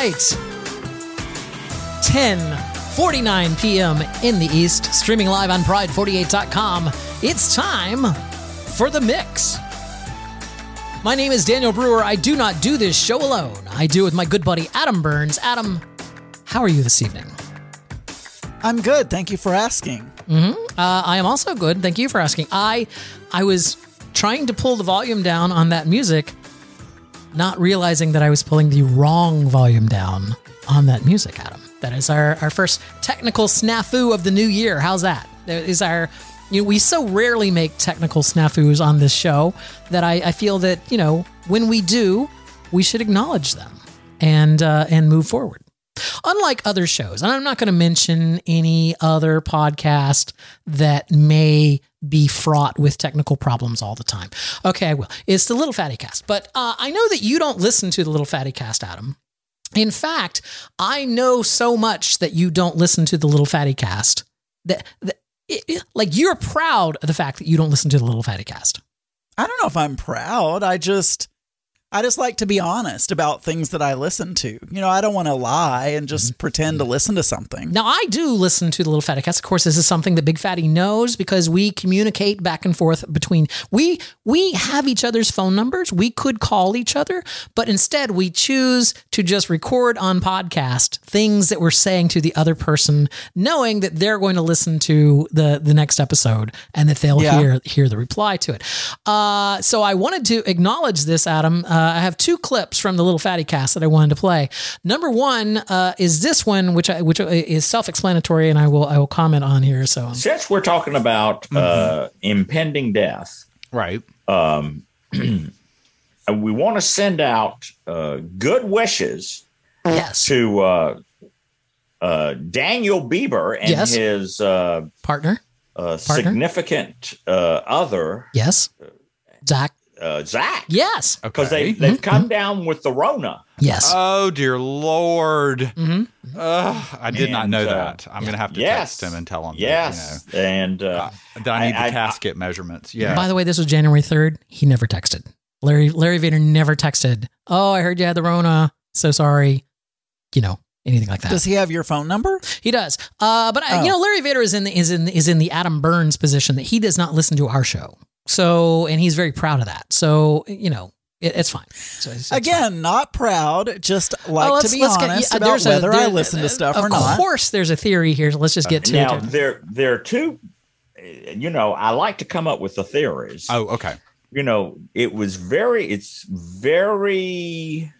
Night, 10:49 p.m. in the East, streaming live on Pride48.com. It's time for the mix. My name is Daniel Brewer. I do not do this show alone. I do with my good buddy Adam Burns. Adam, how are you this evening? I'm good. Thank you for asking. Uh, I am also good. Thank you for asking. I I was trying to pull the volume down on that music, not realizing that I was pulling the wrong volume down on that music, Adam. That is our, our first technical snafu of the new year. How's that? That is our you know, we so rarely make technical snafus on this show that I, I feel that, you know, when we do, we should acknowledge them and uh, and move forward. Unlike other shows, and I'm not going to mention any other podcast that may be fraught with technical problems all the time. Okay, I will. It's the Little Fatty Cast, but uh, I know that you don't listen to the Little Fatty Cast, Adam. In fact, I know so much that you don't listen to the Little Fatty Cast that, that it, it- like you're proud of the fact that you don't listen to the Little Fatty Cast. I don't know if I'm proud. I just I just like to be honest about things that I listen to. You know, I don't want to lie and just pretend to listen to something. Now, I do listen to the Little Fatty Cast. Of course, this is something that Big Fatty knows because we communicate back and forth between we we have each other's phone numbers. We could call each other, but instead we choose to just record on podcast things that we're saying to the other person, knowing that they're going to listen to the the next episode and that they'll Yeah. hear hear the reply to it. Uh, so I wanted to acknowledge this, Adam. Uh, I have two clips from the Little Fatty Cast that I wanted to play. Number one uh, is this one, which I, which is self-explanatory, and I will I will comment on here. So Since we're talking about uh, impending death, Right. um, and we want to send out uh, good wishes yes, to uh, uh, Daniel Bieber and Yes. his uh, partner. uh, Partner? significant uh, other, Yes, Zach. Uh, Zach. Yes, Because Okay. they, they've come down with the Rona. yes. Oh dear Lord! Mhm. Ugh, I did not know uh, that. I'm gonna have to yes. text him and tell him. Yes. and That, you know, uh, uh, that I need I- I- the casket measurements. Yeah. By the way, this was January third. He never texted. Larry Larry Vader never texted. Oh, I heard you had the Rona. So sorry. You know anything like that. Does he have your phone number? He does. Uh, but I, Oh. you know, Larry Vader is in the, is in is in the Adam Burns position that he does not listen to our show. So, and he's very proud of that. So, you know, it, it's fine. So it's- it's fine. Again, not proud, just like Oh, to be let's get- honest yeah, about there's a- whether I there- listen to stuff of or not. course, there's a theory here. So let's just get to now it. there there are two. uh, You know, I like to come up with the theories. oh, okay. you know, it was very, it's very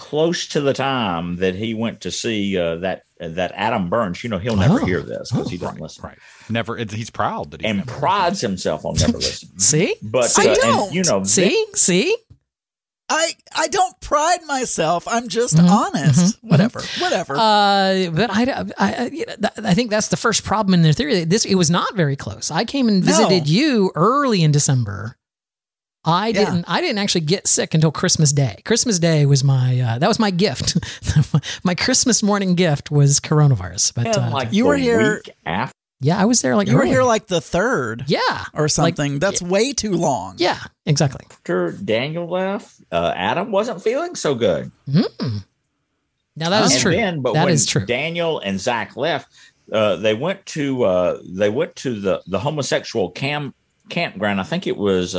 close to the time that he went to see uh, that that Adam Burns. You know, he'll never Oh. hear this because he doesn't Right. listen, Right. Never. It, he's proud that he's and never prides himself on never listening. See, But I uh, don't. And, you know, see, see. I I don't pride myself. I'm just Mhm, honest. mhm, Whatever. Whatever. Uh, but I, I, I, you know, that- I think that's the first problem in their theory. This it was not very close. I came and visited No. you early in December. I Yeah. didn't. I didn't actually get sick until Christmas Day. Christmas Day was my uh, that was my gift. my Christmas morning gift was coronavirus. But and, uh, like You were here- week after. yeah, I was there like you were here like the third yeah, or like- something. That's way too long. yeah, exactly. After Daniel left, uh, Adam wasn't feeling so good. Mm. Now that is and true. Then, but That when is true. Daniel and Zach left, uh, they went to uh, they went to the the homosexual camp campground. I think it was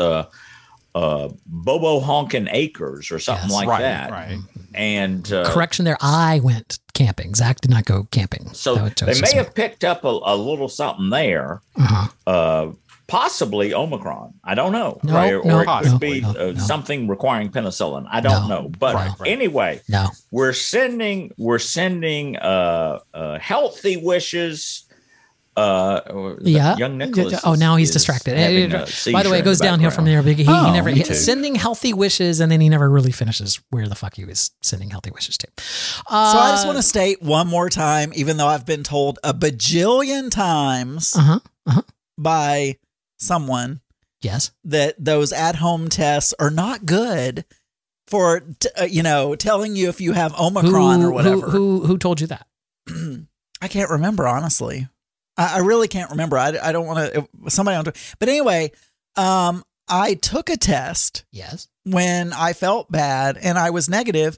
uh, Bobo Honkin Acres or something Yes. like right. that. Right. And uh, Correction there. I went camping. Zach did not go camping. so That was- that they may have picked up a, a little something there. Uh-huh. Uh, possibly Omicron. I don't know. No, Right? no, or it could no, be uh, something requiring penicillin. I don't No. know. But Right, right. anyway, No. we're sending we're sending uh, uh, healthy wishes Uh, Yeah. young Nicholas. Oh, now he's distracted. Uh, a By the way, it goes downhill from there. He, he Oh, never he- sending healthy wishes, and then he never really finishes where the fuck he was sending healthy wishes to. Uh, So I just want to state one more time, even though I've been told a bajillion times Uh huh. by someone Yes. that those at-home tests are not good for t- uh, you know telling you if you have Omicron who, or whatever. Who, who who told you that? I can't remember honestly. I, I really can't remember. I, I don't want to. Somebody on. To but anyway, um, I took a test Yes. when I felt bad and I was negative,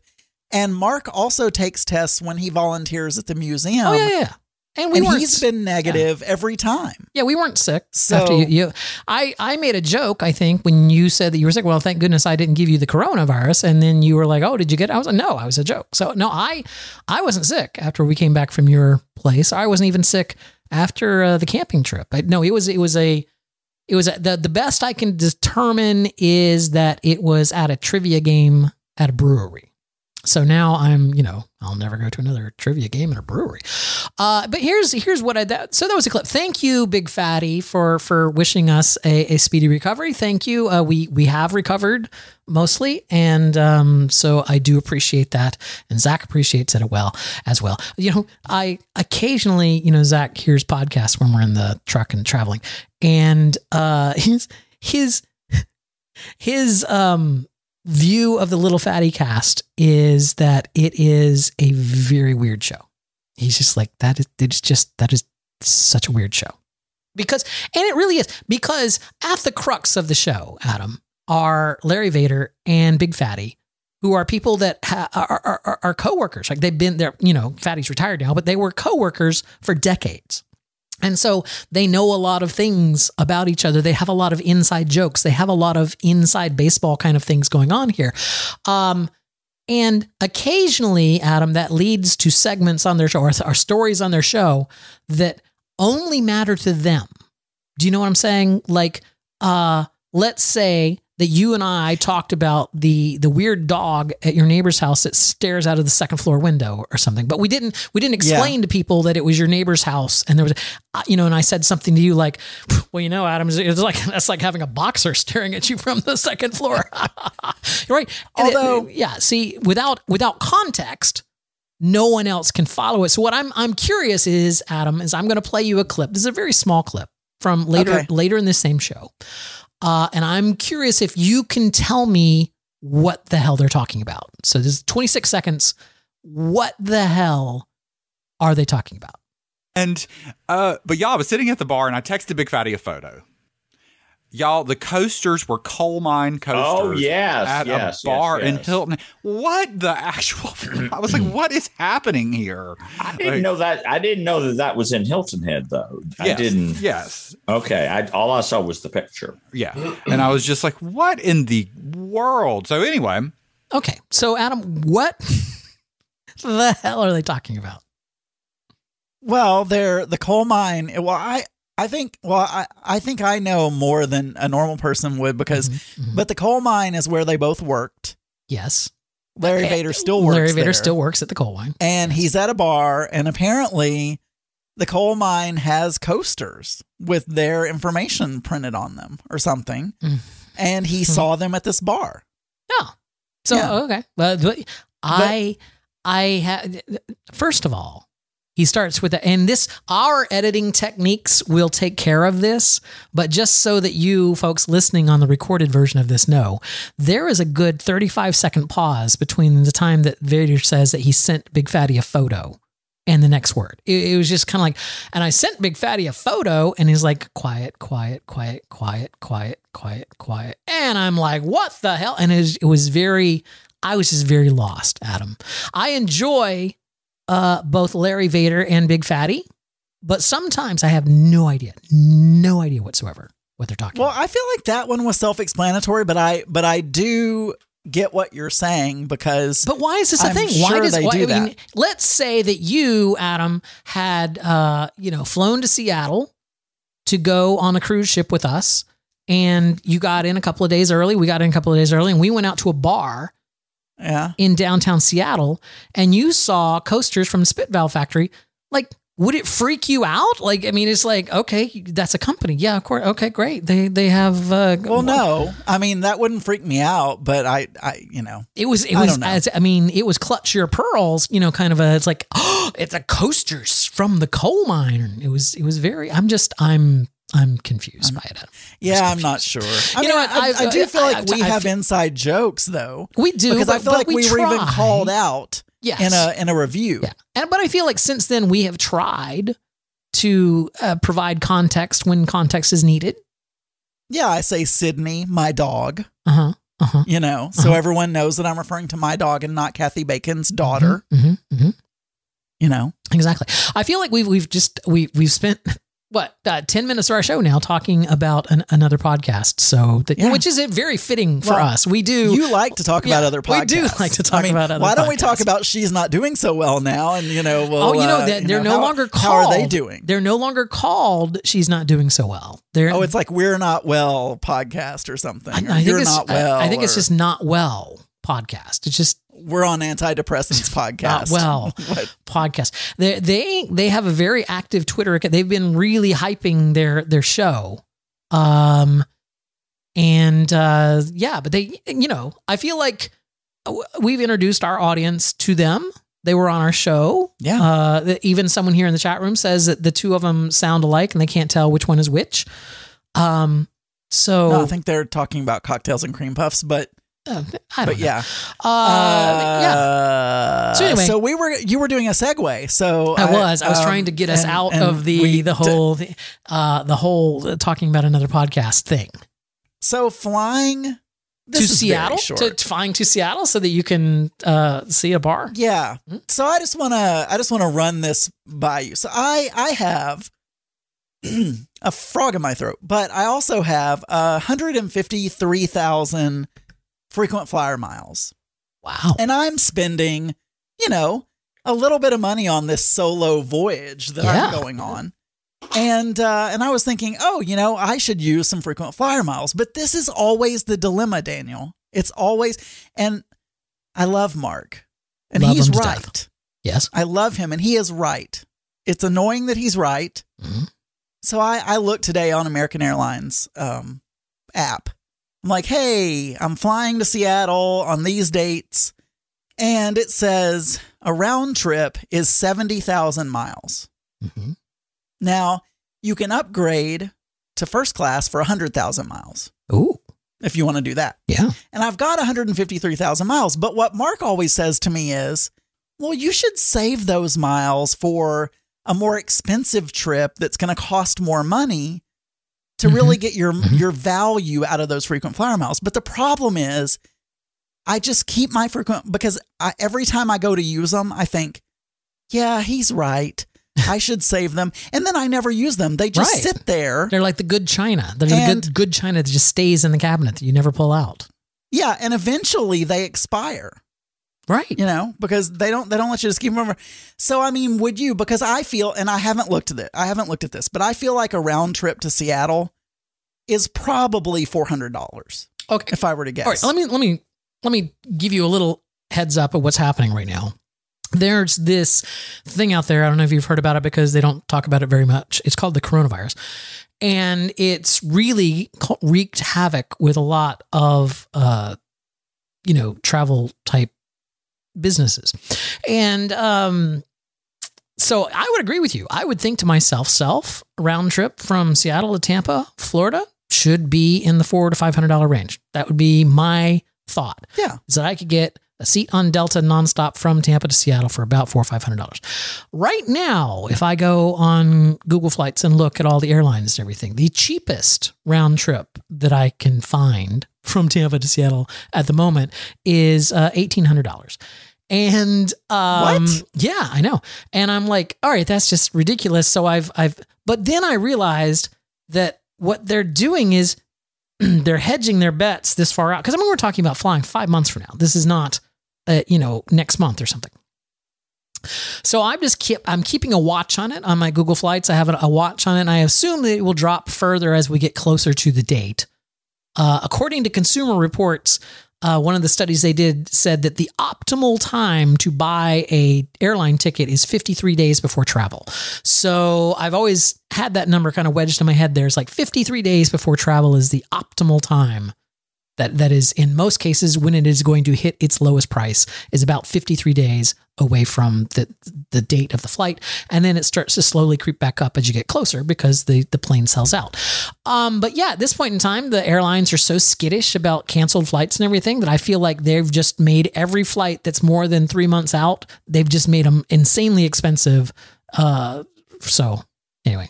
and Mark also takes tests when he volunteers at the museum. oh yeah, yeah. And we and weren't. he's been negative every time. yeah, we weren't sick. So- after you, you, I I made a joke. I think when you said that you were sick. Well, thank goodness I didn't give you the coronavirus. And then you were like, "Oh, did you get?" it? I was like, "No, I was a joke." So no, I I wasn't sick after we came back from your place. I wasn't even sick after uh, the camping trip. I, no, it was it was a it was a, the the best I can determine is that it was at a trivia game at a brewery. So now I'm, you know, I'll never go to another trivia game in a brewery. Uh, but here's here's what I that, so that was a clip. Thank you, Big Fatty, for for wishing us a, a speedy recovery. Thank you. Uh, we we have recovered mostly, and um, so I do appreciate that, and Zach appreciates it well as well. You know, I occasionally, you know, Zach hears podcasts when we're in the truck and traveling, and uh, his his his um view of the Little Fatty cast is that it is a very weird show. He's just like that is it's just that is such a weird show. Because and it really is because at the crux of the show, Adam, are Larry Vader and Big Fatty, who are people that ha- are, are, are, are coworkers. Like they've been there, you know, Fatty's retired now, but they were coworkers for decades. And so they know a lot of things about each other. They have a lot of inside jokes. They have a lot of inside baseball kind of things going on here. Um, and occasionally, Adam, that leads to segments on their show or, or stories on their show that only matter to them. Do you know what I'm saying? Like, uh, let's say that you and I talked about the the weird dog at your neighbor's house that stares out of the second floor window or something, but we didn't we didn't explain to people that it was your neighbor's house and there was uh, you know and I said something to you like, well, you know, Adam, it's like that's like having a boxer staring at you from the second floor, right? And it- Although- yeah, see, without without context, no one else can follow it. So what I'm I'm curious is Adam is I'm going to play you a clip. This is a very small clip from later Okay. later in this same show, uh, and I'm curious if you can tell me what the hell they're talking about. So this is 26 seconds. What the hell are they talking about? And uh, but y'all, I was sitting at the bar and I texted Big Fatty a photo. Y'all, the coasters were coal mine oh, coasters. Oh, yes, at yes, a bar yes, in. Hilton. What the actual? I was like, what is happening here? I didn't Like, know that. I didn't know that that was in Hilton Head, though. I didn't. Yes, Okay. I, all I saw was the picture. yeah. And I was just like, what in the world? So anyway, Okay, so Adam, what the hell are they talking about? Well, they're the coal mine. Well, I I think well I I think I know more than a normal person would because Mhm. but the coal mine is where they both worked. Yes, Larry Okay. Vader still works Larry Vader there. still works at the coal mine. and he's at a bar and apparently the coal mine has coasters with their information printed on them or something. Mm. And he saw them at this bar. Oh, so Yeah. okay. But, but I, I have. First of all, he starts with that, and this our editing techniques will take care of this. But just so that you folks listening on the recorded version of this know, there is a good thirty-five second pause between the time that Vader says that he sent Big Fatty a photo. And the next word. It, it was just kind of like, and I sent Big Fatty a photo, and he's like, quiet, quiet, quiet, quiet, quiet, quiet, quiet. And I'm like, what the hell? And it was, it was very, I was just very lost, Adam. I enjoy uh, both Larry Vader and Big Fatty, but sometimes I have no idea, no idea whatsoever what they're talking Well, about. I feel like that one was self-explanatory, but I but I do get what you're saying because But why is this a I'm thing? why sure does they why, do I mean, that. let's say that you, Adam, had uh, you know flown to Seattle to go on a cruise ship with us, and you got in a couple of days early. We got in a couple of days early, and we went out to a bar yeah. in downtown Seattle, and you saw coasters from the Spit Valve factory like would it freak you out? Like, I mean, it's like, okay, that's a company. Yeah, of course. Okay, great. They they have. Uh, Well, no, I mean that wouldn't freak me out, but I, I, you know, It was. It I was. As, I mean, it was clutch your pearls. You know, kind of a. It's like, oh, it's a coasters from the coal mine. It was. It was very. I'm just. I'm. I'm confused by it. yeah, I'm not sure. I You mean, know what? I, I I've- do feel I- like I- we I have feel- inside jokes though, We do because I feel like we, were even called out Yes. in a in a review. Yeah. And but I feel like since then we have tried to uh, provide context when context is needed. Yeah, I say Sydney, my dog. Uh huh. Uh huh. You know, so Uh-huh. everyone knows that I'm referring to my dog and not Kathy Bacon's daughter. hmm hmm You know, Exactly. I feel like we've we've just we we've spent what uh, ten minutes of our show now talking about an, another podcast. So that Yeah. which is very fitting for Well, us. We do. you like to talk about Yeah, other we podcasts. do like to talk about other Why don't we talk about she's not doing so well now? And you know, well, oh, you know uh, that they're know, no how- longer called. How are they doing? They're no longer called. She's not doing so well. They're. Oh, it's like we're not well podcast or something. I, or I think You're it's. not I- well. I, think it's just not well podcast. It's just we're on antidepressants podcast. not well podcast. They they they have a very active Twitter account. They've been really hyping their their show. Um and uh yeah, but they you know, I feel like we've introduced our audience to them. They were on our show. Yeah. Uh even someone here in the chat room says that the two of them sound alike and they can't tell which one is which. Um so No, I think they're talking about cocktails and cream puffs, but uh, I don't but know. yeah. Uh, yeah. Uh, So anyway. so we were you were doing a segue. So I was. I was um, trying to get us and- out and of the we the d- whole uh the whole uh, talking about another podcast thing so flying to Seattle to, flying to Seattle so that you can uh see a bar. Yeah. Hmm? So I just want to I just want to run this by you. So I I have a frog in my throat, but I also have uh, 153,000 frequent flyer miles. Wow. And I'm spending, you know, a little bit of money on this solo voyage that Yeah. I'm going on. And uh, and I was thinking, oh, you know, I should use some frequent flyer miles. But this is always the dilemma, Daniel. It's always, and I love Mark, and Love he's right. death. Yes. I love him, and he is right. It's annoying that he's right. Mhm. So I, I looked today on American Airlines um, app. I'm like, hey, I'm flying to Seattle on these dates, and it says a round trip is seventy thousand miles. Mhm. Now you can upgrade to first class for hundred thousand miles Ooh. if you want to do that. Yeah. And I've got 153,000 miles. But what Mark always says to me is, well, you should save those miles for a more expensive trip that's going to cost more money to Mhm. really get your Mhm. your value out of those frequent flyer miles. But the problem is I just keep my frequent because I, every time I go to use them, I think, yeah, he's right. I should save them. And then I never use them. They just Right. sit there. They're like the good china. They're the good good china that just stays in the cabinet that you never pull out. Yeah, and eventually they expire. Right. you know, because they don't they don't let you just keep them over. So I mean, would you? Because I feel, and I haven't looked at it, I haven't looked at this, but I feel like a round trip to Seattle is probably four hundred dollars Okay. if I were to guess. All right, let me let me let me give you a little heads up of what's happening right now. There's this thing out there. I don't know if you've heard about it because they don't talk about it very much. It's called the coronavirus, and it's really wreaked havoc with a lot of uh, you know travel type businesses, and um, so I would agree with you. I would think to myself, self round trip from Seattle to Tampa, Florida should be in the four to five hundred dollar range. That would be my thought. Yeah. is that I could get a seat on Delta nonstop from Tampa to Seattle for about four or five hundred dollars. Right now, if I go on Google Flights and look at all the airlines and everything, the cheapest round trip that I can find from Tampa to Seattle at the moment is uh, eighteen hundred dollars. And um, What? yeah, I know. And I'm like, all right, that's just ridiculous. So I've I've but then I realized that what they're doing is they're hedging their bets this far out because I mean we're talking about flying five months from now. This is not, uh, you know, next month or something. So I'm just keep I'm keeping a watch on it on my Google Flights. I have a watch on it, and I assume that it will drop further as we get closer to the date. Uh, according to Consumer Reports, uh, one of the studies they did said that the optimal time to buy a airline ticket is 53 days before travel. So I've always had that number kind of wedged in my head. There's like 53 days before travel is the optimal time that that is in most cases when it is going to hit its lowest price is about 53 days away from the the date of the flight. And then it starts to slowly creep back up as you get closer because the the plane sells out. Um, but yeah at this point in time the airlines are so skittish about canceled flights and everything that i feel like they've just made every flight that's more than three months out they've just made them insanely expensive. Uh, so anyway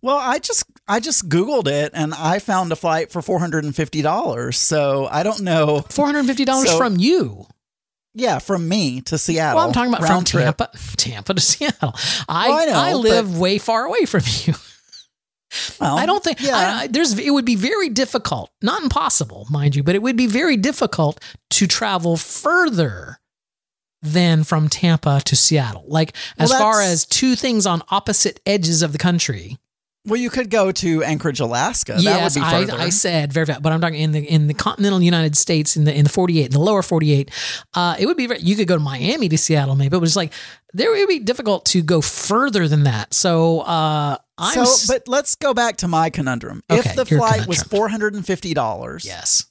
Well, I just I just googled it and I found a flight for four hundred and fifty dollars. So I don't know. $450 So- from you Yeah, from me to Seattle. Well, I'm talking about from trip. Tampa, Tampa to Seattle. I Well, I know, I live but- way far away from you. Well, I don't think Yeah, I, I- there's. It would be very difficult, not impossible, mind you, but it would be very difficult to travel further than from Tampa to Seattle. Like as far as two things on opposite edges of the country. Well, you could go to Anchorage, Alaska. yes, that would be I. I said very, but I'm talking in the in the continental United States in the in the 48, in the lower 48. Uh, it would be you could go to Miami to Seattle maybe, but it was like there would be difficult to go further than that. So uh, I'm so, but let's go back to my conundrum. Okay, if the flight was four hundred and fifty dollars, yes,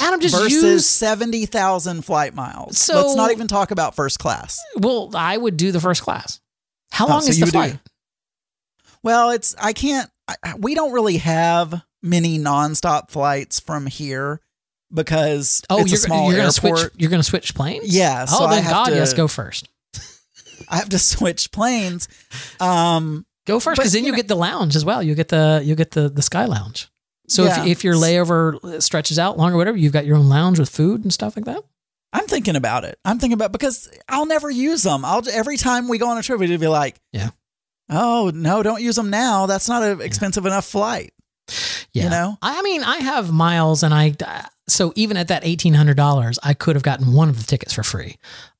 Adam just versus use seventy thousand flight miles. So- let's not even talk about first class. well, I would do the first class. How Oh, long so is the would do- flight? Well, it's I can't. I, we don't really have many nonstop flights from here because Oh, it's you're a small you're gonna airport. switch. You're gonna switch planes. Yeah, Oh, so I then God, to- yes, go first. I have to switch planes. Um, Go first, because then you you know- get the lounge as well. You get the you get the the sky lounge. So Yeah. if if your layover stretches out longer, whatever, you've got your own lounge with food and stuff like that. I'm thinking about it. I'm thinking about because I'll never use them. I'll every time we go on a trip, we'd be like, Yeah. Oh no, don't use them now. That's not an expensive enough flight. Yeah. You know? I mean, I have miles, and I so even at that eighteen hundred dollars, I could have gotten one of the tickets for free.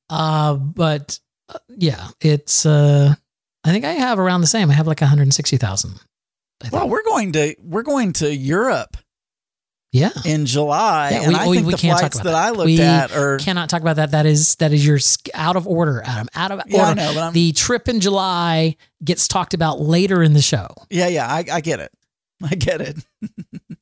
Uh, but uh, yeah, it's. uh I think I have around the same. I have like one hundred and sixty thousand. Well, we're going to we're going to Europe yeah. in July, Yeah, and we- I we- think we the can't talk flights about that, I looked We at are Cannot talk about that. That is that is your out of order, Adam. Out of yeah, I order. know, but I'm, The trip in July gets talked about later in the show. yeah, yeah, I, I get it, I get it.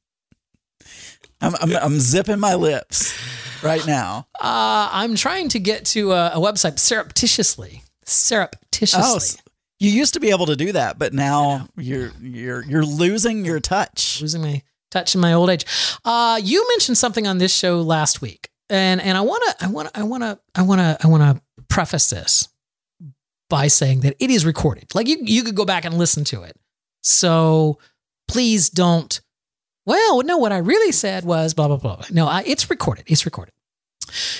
I'm, I'm I'm zipping my lips right now. Uh, I'm trying to get to a, a website surreptitiously. Surreptitiously. Oh, you used to be able to do that, but now you're you're you're losing your touch. losing my touch in my old age. Uh, you mentioned something on this show last week, and and I want to I want I want to I want to I want to preface this by saying that it is recorded. Like you you could go back and listen to it. So please don't. Well, no. What I really said was blah blah blah. No, I, it's recorded. It's recorded.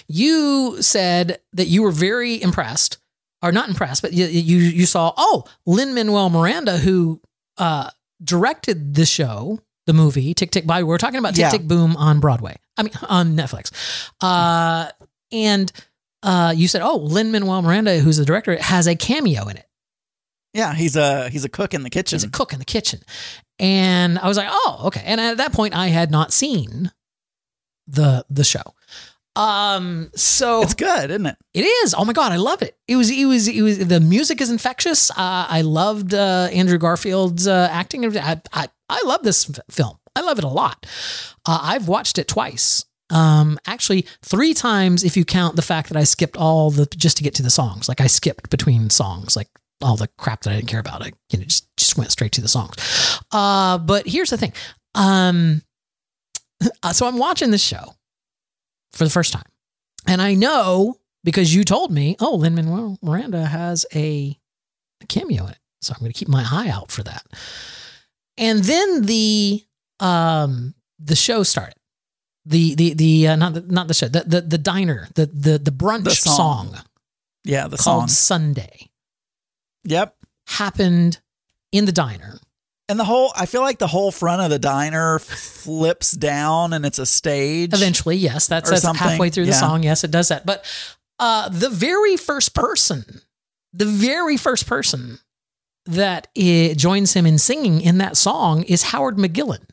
You said that you were very impressed, or not impressed, but you you, you saw oh Lin Manuel Miranda who uh, directed the show, the movie Tick Tick Boom. We're talking about Tick Yeah. Tick Boom on Broadway. I mean on Netflix. Uh, and uh, you said, "Oh, Lin Manuel Miranda, who's the director, has a cameo in it. Yeah, he's a he's a cook in the kitchen. He's a cook in the kitchen." And I was like, "Oh, okay." And at that point, I had not seen the the show. Um, so It's good, isn't it? it is. Oh my god, I love it. It was. It was. It was. The music is infectious. Uh, I loved uh, Andrew Garfield's uh, acting. I, I I love this f- film. I love it a lot. Uh, I've watched it twice. Um, actually, three times if you count the fact that I skipped all the just to get to the songs. Like I skipped between songs, like all the crap that I didn't care about. I you know just just went straight to the songs. Uh, but here's the thing. Um, uh, so I'm watching this show for the first time. And I know because you told me, oh, Lin Manuel Miranda has a, a cameo in it. So I'm going to keep my eye out for that. And then the um the show started. The the the uh, not the not the show the the, the diner the the the brunch The song, song. Yeah, the called song. Sunday Yep. happened in the diner. And the whole I feel like the whole front of the diner flips down and it's a stage. Eventually, yes, that's, that's halfway through the yeah. song. Yes, it does that. But uh, the very first person, the very first person that i joins him in singing in that song is Howard McGillin.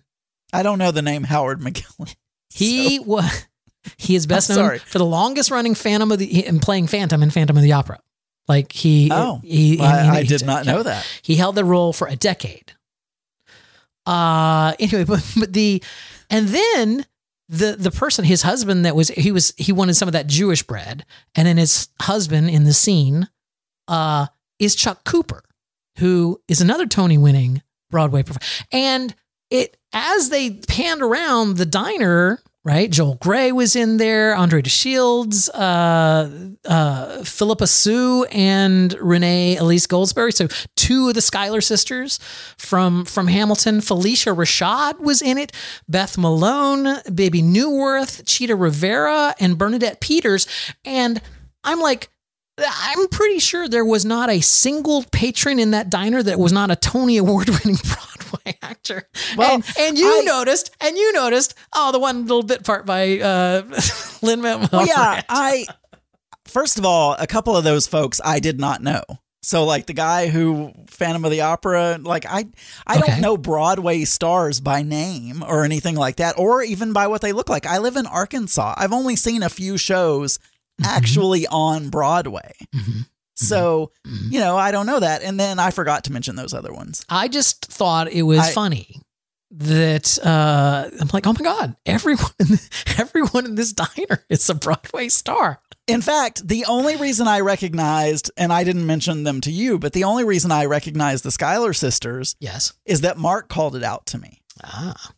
I don't know the name Howard McGillin. He was He is best known for the longest running Phantom of the and playing Phantom in Phantom of the Opera. Like he, Oh, he, I- he- I he- did not know that. He held the role for a decade. Uh, anyway, but, but the, and then the the person, his husband, that was he was he wanted some of that Jewish bread, and then his husband in the scene, uh, is Chuck Cooper, who is another Tony winning Broadway performer, and it as they panned around the diner. Right, Joel Grey was in there, Andre DeShields, uh, uh, Phillipa Soo, and Renee Elise Goldsberry. So two of the Schuyler sisters from from Hamilton. Phylicia Rashad was in it. Beth Malone, Bebe Neuwirth, Chita Rivera, and Bernadette Peters. And I'm like, I'm pretty sure there was not a single patron in that diner that was not a Tony Award winning Broadway actor. Well, and, and you I- noticed, and you noticed, oh, the one little bit part by uh, Lin Manuel. Well, yeah, I first of all, a couple of those folks I did not know. So like the guy who Phantom of the Opera, like I I Okay. don't know Broadway stars by name or anything like that, or even by what they look like. I live in Arkansas. I've only seen a few shows Mm-hmm. actually on Broadway. So, Mm-hmm. you know, I don't know that. And then I forgot to mention those other ones. I just thought it was I- funny that uh, I'm like, oh my god, everyone, in everyone in this diner is a Broadway star. In fact, the only reason I recognized, and I didn't mention them to you, but the only reason I recognized the Schuyler sisters Yes. is that Mark called it out to me Ah.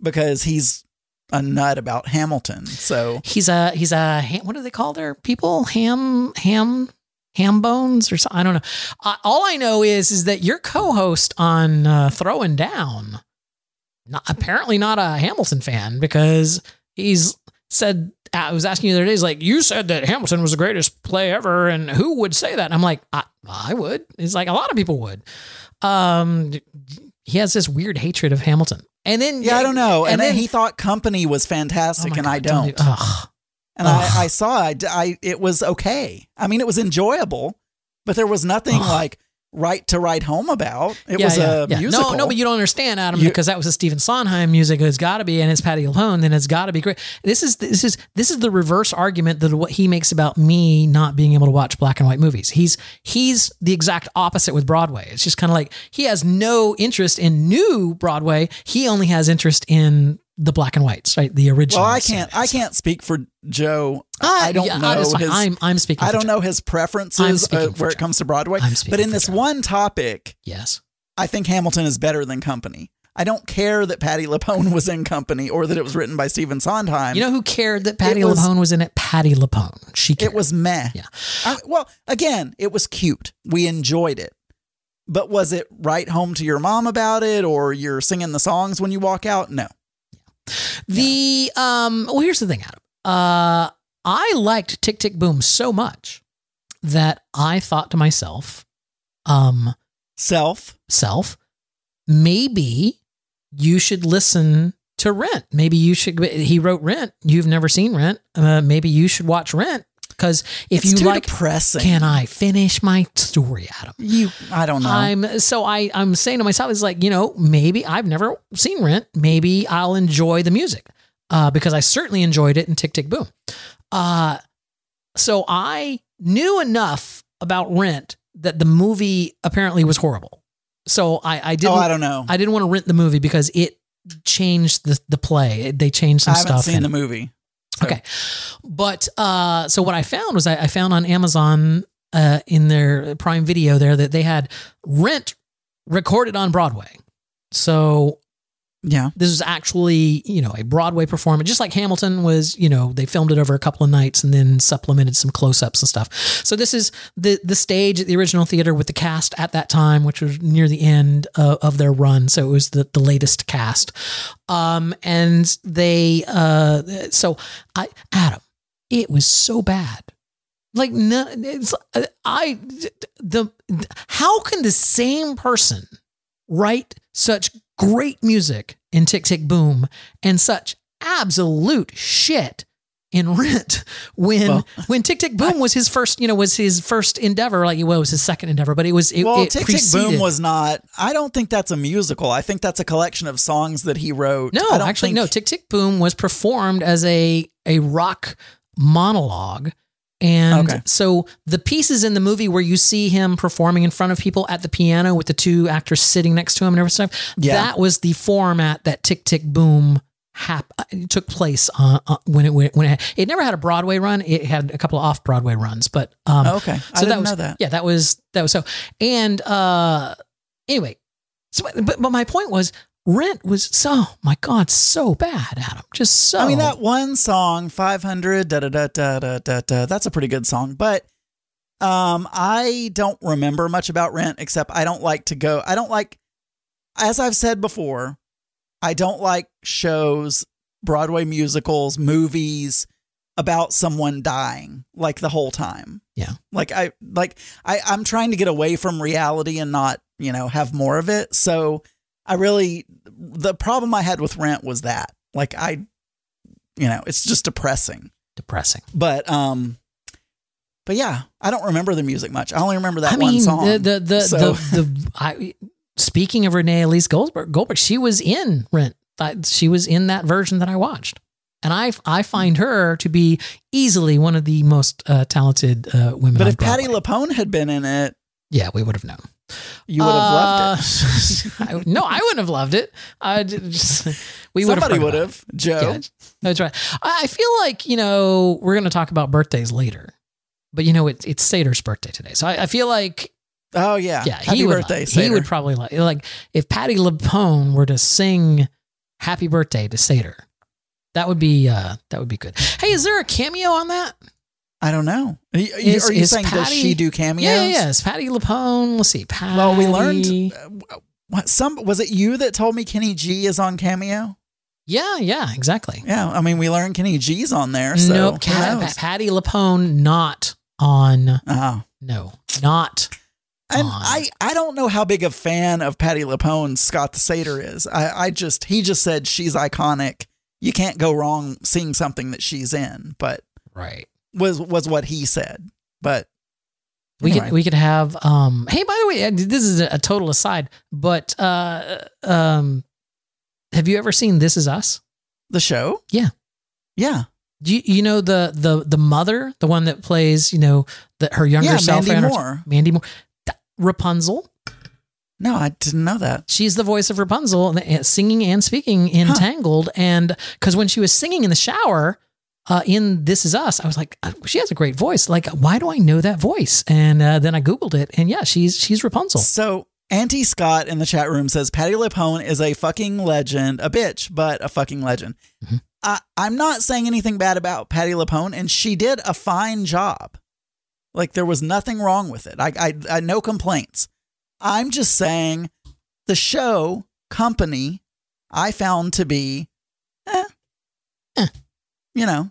because he's a nut about Hamilton. So He's a he's a what do they call their people? Ham ham ham bones or something. I don't know. All I know is is that your co-host on uh, Throwing Down, not, apparently not a Hamilton fan because he's said. I was asking you the other day. He's like, you said that Hamilton was the greatest play ever, and who would say that? And I'm like, I, I would. He's like, a lot of people would. Um, he has this weird hatred of Hamilton, and then yeah, I don't know. And, then then he thought Company was Oh fantastic, my and God, I don't. even- ugh. and Ugh. I, I saw it. I it was okay. I mean, it was enjoyable, but there was nothing Ugh. like right to write home about. It yeah, was yeah, a yeah. musical. No, no, but you don't understand, Adam, You- because that was a Stephen Sondheim music. It's got to be, and it's Patti LuPone. Then it's got to be great. This is this is this is the reverse argument that what he makes about me not being able to watch black and white movies. He's he's the exact opposite with Broadway. It's just kind of like he has no interest in new Broadway. He only has interest in the black and whites, right? The original. well, I can't. I can't speak for Joe. Ah, I don't yeah, know his. I'm I'm speaking. I don't Joe. know his preferences uh, where it comes to Broadway. I'm speaking But in this Joe. one topic, Yes. I think Hamilton is better than Company. I don't care that Patti LuPone was in Company or that it was written by Stephen Sondheim. You know who cared that Patti was- LuPone was in it? Patti LuPone. She cared. it was meh. Yeah. I, well, again, it was cute. We enjoyed it. But was it right home to your mom about it or you're singing the songs when you walk out? No. The um well here's the thing, Adam. Uh I liked Tick Tick Boom so much that I thought to myself, um, Self. self, maybe you should listen to Rent. Maybe you should he wrote Rent. You've never seen Rent. Uh, maybe you should watch Rent because if it's you like depressing. can I finish my story, Adam? you I don't know. I'm so I I'm saying to myself, it's like you know maybe I've never seen Rent. Maybe I'll enjoy the music uh, because I certainly enjoyed it in Tick Tick Boom. Uh, so I knew enough about Rent that the movie apparently was horrible. So I I didn't oh, I don't know. I didn't want to rent the movie because it changed the the play. They changed some I haven't stuff. seen in the movie. Okay. But uh, so what I found was I, I found on Amazon uh, in their Prime Video there that they had Rent recorded on Broadway. So Yeah. this was actually, you know, a Broadway performance, just like Hamilton was, you know, they filmed it over a couple of nights and then supplemented some close-ups and stuff. So this is the the stage at the original theater with the cast at that time, which was near the end of, of their run. So it was the, the latest cast. Um, and they, uh, so I, Adam, it was so bad. Like, no, it's, I, the, how can the same person write such great music in Tick Tick Boom and such absolute shit in Rent when Well, when Tick Tick Boom was his first, you know, was his first endeavor. Like, well, it was his second endeavor, but it was it, well, it Tick Tick Boom was not. I don't think that's a musical. I think that's a collection of songs that he wrote. no, I don't actually, think, no. Tick Tick Boom was performed as a a rock monologue. And Okay. so the pieces in the movie where you see him performing in front of people at the piano with the two actors sitting next to him and everything, Yeah. that was the format that Tick Tick Boom hap- took place uh, uh, when it when it, it never had a Broadway run. It had a couple of off Broadway runs, but um, Okay. I so that was know that. yeah, that was that was so. And uh, anyway, so but but my point was Rent was so my God so bad, Adam, just so. I mean, that one song, 500, da da da da da da da, that's a pretty good song. But um, I don't remember much about Rent except I don't like to go, I don't like, as I've said before, I don't like shows, Broadway musicals, movies about someone dying like the whole time. Yeah. Like I like I I'm trying to get away from reality and not, you know, have more of it. So I really the problem I had with Rent was that. Like I you know, it's just depressing. depressing. But um but yeah, I don't remember the music much. I only remember that I one mean, song. the the the, So- the, the I, speaking of Renee Elise Goldberg, Goldberg, she was in Rent. I- She was in that version that I watched, and I I find her to be easily one of the most uh, talented uh, women. but if Patti LuPone had been in it, yeah, we would have known. You would have loved it. Uh, no, I wouldn't have loved it. I just we would have. Somebody would have. Joe. Yeah, that's right. I I feel like you know we're going to talk about birthdays later, but you know it, it's Sater's birthday today, so I, I feel like Oh yeah. yeah, Happy he would birthday, like- he would probably like like if Patti LuPone were to sing "Happy Birthday" to Sater, that would be uh that would be good. Hey, is there a cameo on that? I don't know. Are you, Is- are you is saying does she do cameos? Yeah, yeah. It's Patti LuPone. Let's see, Patti. Well, we learned uh, what some was it you that told me Kenny G is on Cameo? Yeah, yeah, exactly. Yeah, I mean we learned Kenny G's on there. So nope, who Ca- knows? Patti LuPone not on. Oh. No, not. And on. I, I don't know how big a fan of Patti LuPone Scott the Satyr is. I, I just he just said she's iconic. You can't go wrong seeing something that she's in, but right. Was was what he said. But We Anyway. could we could have um hey by the way this is a, total aside but uh um have you ever seen This Is Us? the show? Yeah. Yeah. Do you, you know the the the mother, the one that plays, you know, the, her younger Yeah, self Mandy Moore. Mandy Moore. That- Rapunzel. No, I didn't know that. She's the voice of Rapunzel, singing and speaking in Huh. Tangled. And because when she was singing in the shower uh, in This Is Us, I was like, uh, she has a great voice. Like, why do I know that voice? And uh, then I googled it, and yeah, she's she's Rapunzel. So Auntie Scott in the chat room says Patti LuPone is a fucking legend, a bitch, but a fucking legend. Mhm. I, I'm not saying anything bad about Patti LuPone, and she did a fine job. Like there was nothing wrong with it. I, I, I no complaints. I'm just saying the show company I found to be, eh, Eh. you know,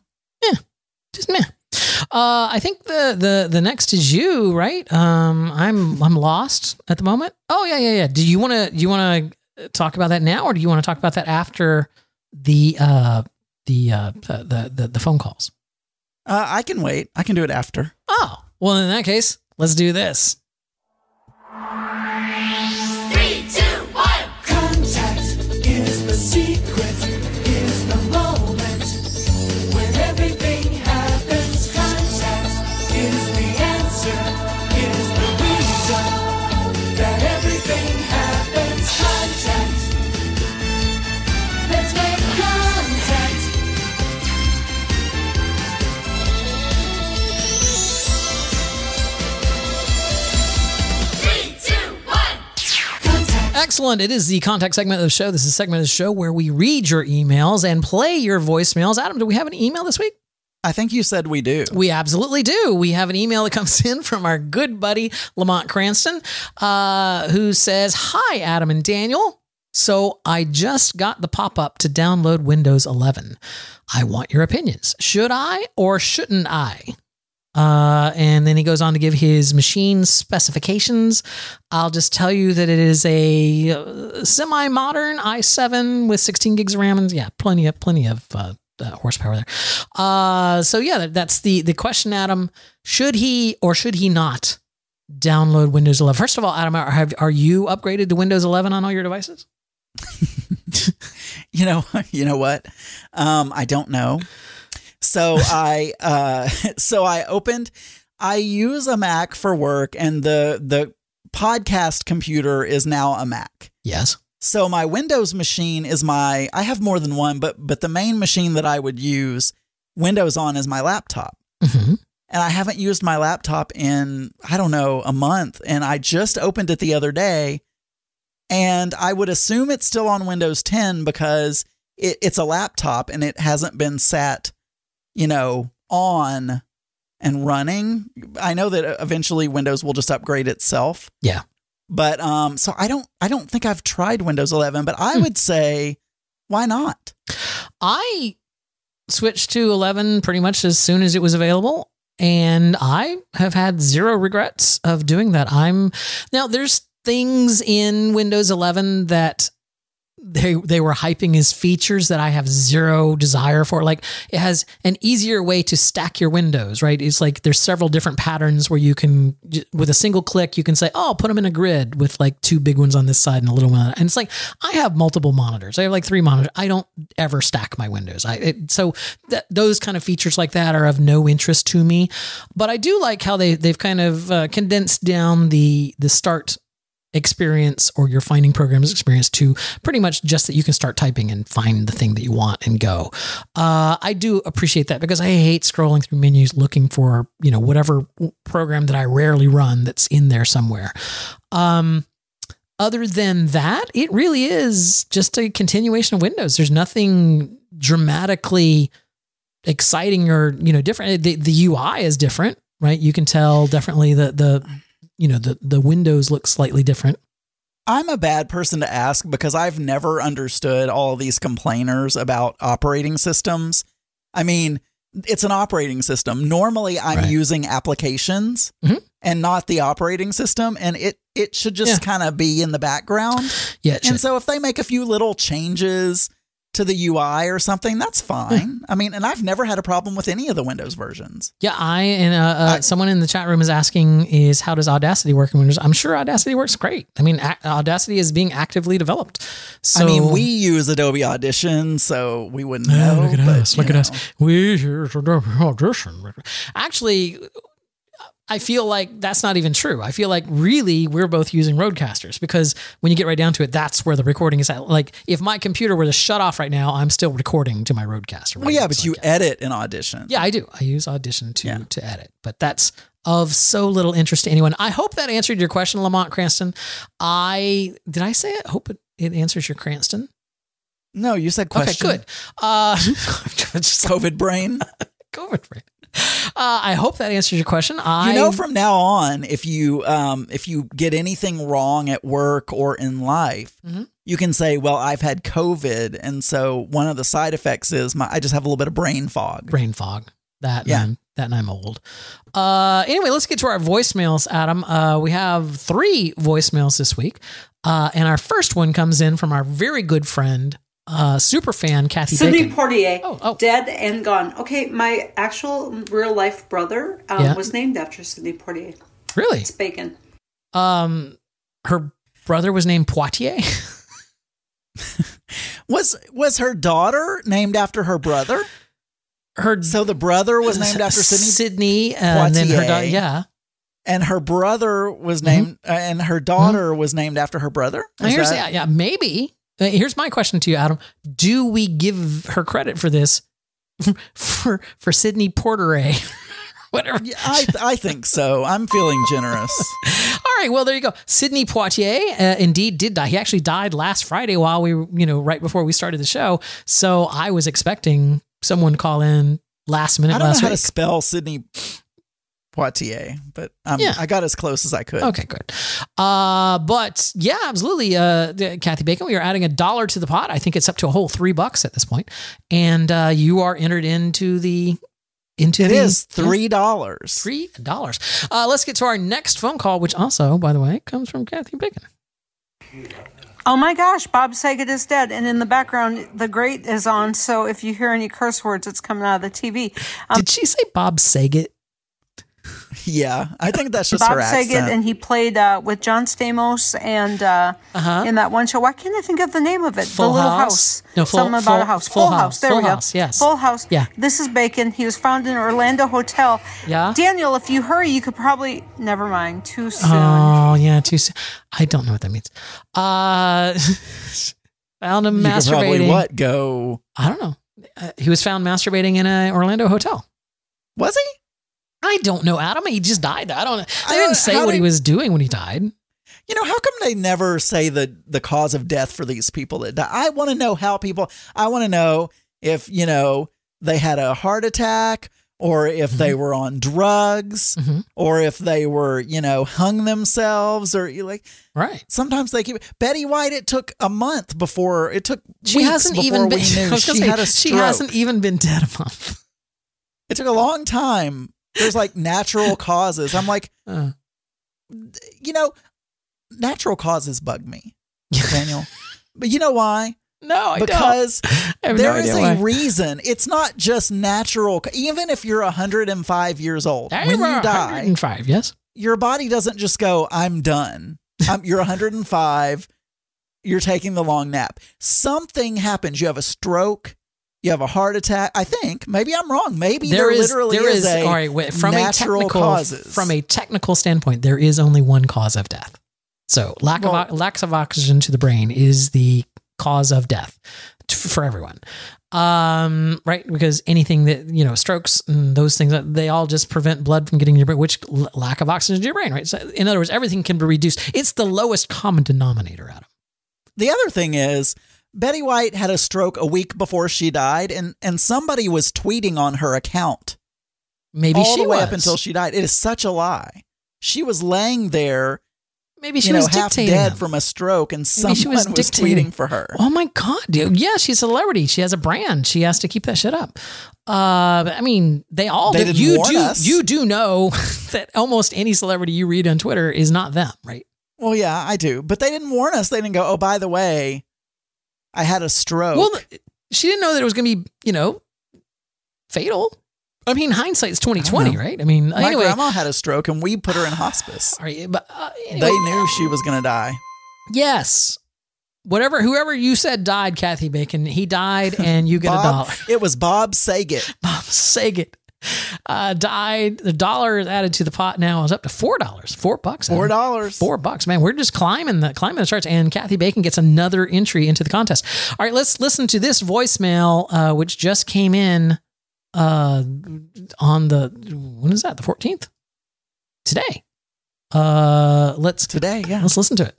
just meh. Uh, I think the the the next is you, right? Um, I'm I'm lost at the moment. Oh yeah, yeah, yeah. Do you want to do you want to talk about that now, or do you want to talk about that after the uh the uh the the, the phone calls? uh, I can wait. I can do it after. Oh well, in that case, let's do this. Excellent. It is the contact segment of the show. This is a segment of the show where we read your emails and play your voicemails. Adam, do we have an email this week? I think you said we do. We absolutely do. We have an email that comes in from our good buddy Lamont Cranston, uh, who says, "Hi, Adam and Daniel. So I just got the pop up to download Windows 11. I want your opinions. Should I or shouldn't I?" Uh, and then he goes on to give his machine specifications. I'll just tell you that it is a uh, semi-modern i7 with 16 gigs of RAM and yeah, plenty of plenty of uh, uh, horsepower there. Uh, so yeah, that, that's the the question, Adam. Should he or should he not download Windows 11? First of all, Adam, are, have, are you upgraded to Windows 11 on all your devices? you know you know what um i don't know So I uh so I opened I use a Mac for work and the the podcast computer is now a Mac. Yes. So my Windows machine is my I have more than one, but but the main machine that I would use Windows on is my laptop. hmm And I haven't used my laptop in I don't know, a month and I just opened it the other day and I would assume it's still on Windows 10 because it, it's a laptop and it hasn't been sat, you know, on and running. I know that eventually Windows will just upgrade itself. Yeah. But um so I don't I don't think I've tried Windows 11, but I Hmm. would say why not? I switched to 11 pretty much as soon as it was available. And I have had zero regrets of doing that. I'm now there's things in Windows 11 that they they were hyping as features that I have zero desire for. Like it has an easier way to stack your windows, right? It's like there's several different patterns where you can with a single click you can say, "Oh, put them in a grid with like two big ones on this side and a little one." on that. And it's like I have multiple monitors. I have like three monitors. I don't ever stack my windows. I it, so th- those kind of features like that are of no interest to me. But I do like how they they've kind of uh, condensed down the the start experience or your finding programs experience to pretty much just that you can start typing and find the thing that you want and go. Uh, I do appreciate that because I hate scrolling through menus looking for you know whatever program that I rarely run that's in there somewhere. Um, other than that, it really is just a continuation of Windows. There's nothing dramatically exciting or you know different. The, the UI is different, right? You can tell definitely the the you know the the windows look slightly different. I'm a bad person to ask because I've never understood all these complainers about operating systems. I mean, it's an operating system. Normally, I'm Right. using applications Mhm. and not the operating system, and it it should just Yeah. kind of be in the background. Yeah, And should. so, if they make a few little changes to the UI or something, that's fine. I mean, and I've never had a problem with any of the Windows versions. yeah. I and uh, uh, I- someone in the chat room is asking is how does Audacity work in Windows? I'm sure Audacity works great. I mean, Ac- Audacity is being actively developed. So I mean, we use Adobe Audition, so we wouldn't know. look at but, us! Look you at us! We use Adobe audition. Actually, I feel like that's not even true. I feel like really we're both using RODECasters because when you get right down to it, that's where the recording is at. Like if my computer were to shut off right now, I'm still recording to my RODECaster. Well, yeah, but So you edit in Audition. yeah, I do. I use Audition to Yeah. to edit, but that's of so little interest to anyone. I hope that answered your question, Lamont Cranston. I did I say it? Hope it, it answers your Cranston. No, you said question. Okay, good. Uh, just COVID brain. COVID brain. Uh, I hope that answers your question. I You know, from now on, if you um, if you get anything wrong at work or in life, Mhm. you can say, "Well, I've had COVID, and so one of the side effects is my I just have a little bit of brain fog." brain fog. That Yeah. yeah. that and I'm old. Uh, anyway, let's get to our voicemails, Adam. Uh, we have three voicemails this week, uh, and our first one comes in from our very good friend, uh, super fan Kathy Sidney Bacon. Portier, Oh, oh. dead and gone. Okay, my actual real life brother um, Yeah. was named after Sidney Portier. Really? It's bacon. Um, her brother was named Poitier. Was was her daughter named after her brother? Her So the brother was named after Sydney, Sydney, uh, and then her daughter. Poitier. Yeah. and her brother was named, uh, and her daughter was named after her brother. Now, Is here's that- yeah, yeah, maybe. Uh, Here's my question to you, Adam. Do we give her credit for this for for Sydney Porteray? Whatever. Yeah, I I think so. I'm feeling generous. All right, well there you go. Sydney Poitier uh, indeed did die. He actually died last Friday while we, were, you know, right before we started the show. So I was expecting someone to call in last minute I don't know last how to spell Sydney Poitier, but um, Yeah. I got as close as I could. Okay, good. Uh, but yeah, absolutely. Uh, Kathy Bacon, we are adding a dollar to the pot. I think it's up to a whole three bucks at this point, and uh, you are entered into the into It the is three dollars. three dollars. Uh, let's get to our next phone call, which also, by the way, comes from Kathy Bacon. Oh my gosh, Bob Saget is dead. And in the background, the Great is on. So if you hear any curse words, it's coming out of the TV. Um, Did she say Bob Saget? Yeah, I think that's just Bob her Saget, accent. and he played uh, with John Stamos and uh, in that one show. Why can't I think of the name of it? Uh-huh. Full the Little House? House. No, Full- Something about Full- a house. Full Full, House. House. There Full we go. House, yes. Full House. Yeah. This is Bacon. He was found in an Orlando hotel. Yeah? Daniel, if you hurry, you could probably. Never mind. Too soon. Oh yeah, too soon. I don't know what that means. Uh, found him you could probably masturbating. what go? I don't know. Uh, he was found masturbating in an Orlando hotel. Was he? I don't know, Adam. He just died. I don't. They I didn't say what he was doing when he died. You know, how come they never say the the cause of death for these people that die? I want to know how people. I want to know if you know they had a heart attack, or if they Mm-hmm. were on drugs, or if they were you know hung themselves, or you like. Right. Sometimes they keep Betty White. It took a month before it took. She hasn't even been. knew I was gonna she say, had a she hasn't even been dead a month. It took a long time. There's like natural causes. I'm like, Uh. you know, natural causes bug me, Daniel. but you know why? No, I don't. because I there no is a why. reason. It's not just natural. Even if you're 105 years old, I when you die, 105, yes. your body doesn't just go, "I'm done." I'm, you're 105. You're taking the long nap. Something happens. You have a stroke. You have a heart attack. I think. Maybe I'm wrong. Maybe there, There is, literally there is, a all right, wait, from a technical, causes. from a technical standpoint, there is only one cause of death. So lack Well- of lack of oxygen to the brain is the cause of death for everyone. Um, right? Because anything that you know, strokes and those things, uh, they all just prevent blood from getting your brain, which l- lack of oxygen to your brain, right? So in other words, everything can be reduced. It's the lowest common denominator, Adam. The other thing is Betty White had a stroke a week before she died, and and somebody was tweeting on her account Maybe all she the way was. up until she died. It is such a lie. She was laying there, Maybe she you know, was half dead from a stroke, and Maybe someone she was was, tweeting for her. Oh my god, dude! Yeah, she's a celebrity. She has a brand. She has to keep that shit up. Uh, I mean, they all. They you do. us. You do know that almost any celebrity you read on Twitter is not them, right? Well, yeah, I do, but they didn't warn us. They didn't go. Oh, by the way, I had a stroke. Well, she didn't know that it was going to be, you know, fatal. I mean, hindsight's twenty twenty, right? I mean, my anyway. grandma had a stroke, and we put her in hospice. Right, but uh, anyway, They knew she was going to die. yes. Whatever, whoever you said died, Kathy Bacon, he died, and you get a Bob, dollar. it was Bob Saget. Bob Saget uh, died. The dollar is added to the pot now is up to four dollars, four bucks, Four dollars. four bucks. Man, we're just climbing the climbing the charts. And Kathy Bacon gets another entry into the contest. All right, let's listen to this voicemail, uh, which just came in uh, on the when is that? The fourteenth today. Uh, let's today. Yeah, let's listen to it.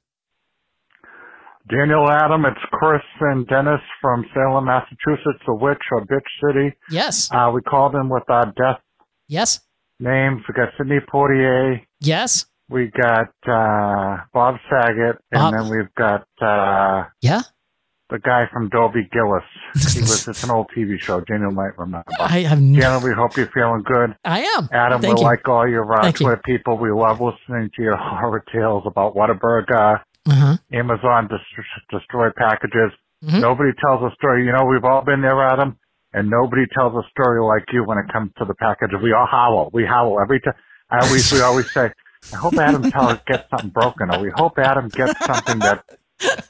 Daniel Adam, it's Chris and Dennis from Salem, Massachusetts, a witch or bitch city. Yes, Uh, we called in with our death yes, names. We got Sidney Portier. yes, We got uh, Bob Saget, and Bob- then we've got uh, yeah. the guy from Dobie Gillis. He was it's an old TV show. Daniel might remember. I have. No, Daniel, we hope you're feeling good. I am. Adam, Thank we you. like all your uh, Thank you. People. We love listening to your horror tales about Whataburger, Uh-huh. Amazon dest- destroy packages. Mhm. Nobody tells a story. You know, we've all been there, Adam, and nobody tells a story like you when it comes to the package. We all howl. We howl every time. I always, we always say, I hope Adam tells gets something broken, or we hope Adam gets something that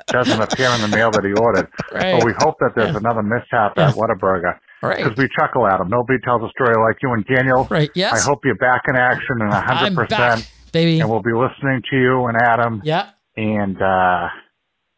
doesn't appear in the mail that he ordered, Right. or we hope that there's another mishap Yeah. at Whataburger. Right. Because we chuckle at him. Nobody tells a story like you and Daniel. Right. Yes. I hope you're back in action and I'm 100%. back, baby. And we'll be listening to you and Adam. Yeah. And uh,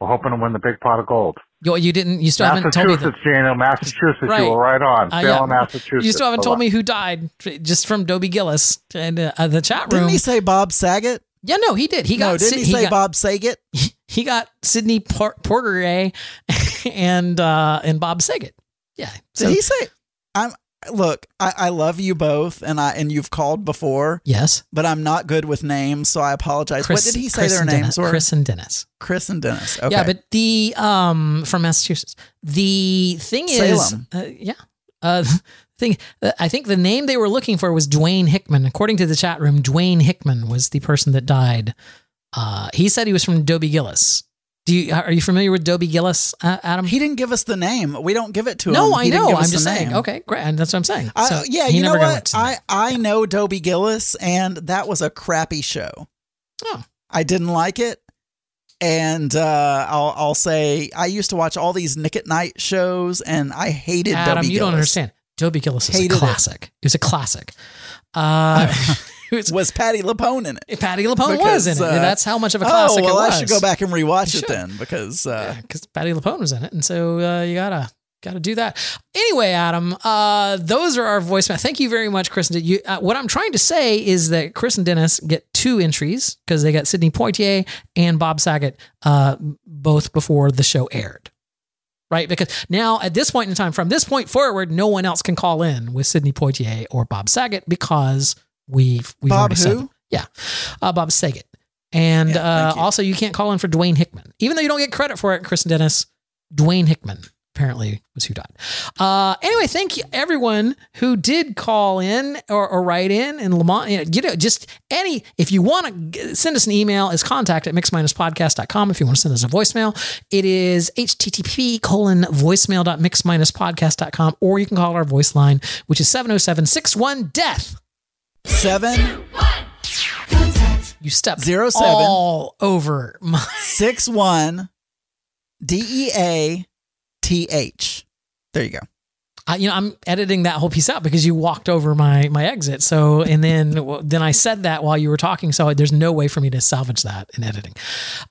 we're hoping to win the big pot of gold. You, you didn't. You still haven't told me that. Massachusetts, Daniel. Massachusetts. Right. You were right on. Uh, Salem, yeah. Massachusetts. You still haven't told me who died, just from Dobie Gillis and uh, the chat room. Didn't he say Bob Saget? yeah, no, he did. He got. no, didn't Sid- he say got, Bob Saget? He got Sidney Por- Porter and uh, and Bob Saget. Yeah. Did he say? I'm look. I, I love you both, and I and you've called before, Yes. but I'm not good with names, so I apologize. Chris, what did he say Chris their names were? Chris and Dennis. Chris and Dennis. Okay. Yeah, but the um from Massachusetts. The thing is, Salem. uh, yeah. Uh, thing. uh, I think the name they were looking for was Dwayne Hickman. According to the chat room, Dwayne Hickman was the person that died. Uh, he said he was from Dobie Gillis. Do you are you familiar with Dobie Gillis, uh, Adam? He didn't give us the name. We don't give it to him. no, I He know. I'm just saying. name. Okay, great. And that's what I'm saying. I- So yeah, you know what? I I know Dobie Gillis, and that was a crappy show. Oh. I didn't like it, and uh, I'll I'll say I used to watch all these Nick at Night shows, and I hated Adam, Dobie you don't understand. Dobie Gillis is Hated a classic. It. was a classic. Uh, it was, Was Patti LuPone in it? Patti LuPone Because, was in it. uh, and that's how much of a Oh classic well, it was. I should go back and rewatch You it should. then because uh, because Patti LuPone was in it, and so uh, you gotta gotta do that. Anyway, Adam, uh, those are our voicemail. Thank you very much, Chris. And you, uh, what I'm trying to say is that Chris and Dennis get two entries because they got Sidney Poitier and Bob Saget uh, both before the show aired. Right, because now at this point in time, from this point forward, no one else can call in with Sidney Poitier or Bob Saget because we've we've Bob already who? them. Yeah, uh, Bob Saget. And Yeah, uh, you. also, you can't call in for Dwayne Hickman, even though you don't get credit for it. Chris and Dennis, Dwayne Hickman apparently was who died. Uh, anyway, thank you everyone who did call in or, or write in and Lamont. You know, you know, just any if you want to send us an email, is contact at mix-podcast.com. If you want to send us a voicemail, it is http colon voicemail.mix-podcast.com, or you can call our voice line, which is 707-61 death. Seven You stepped Zero seven. all over my six one D E A T H. There you go. I, you know, I'm editing that whole piece out because you walked over my my exit. So, and then then I said that while you were talking. So there's no way for me to salvage that in editing.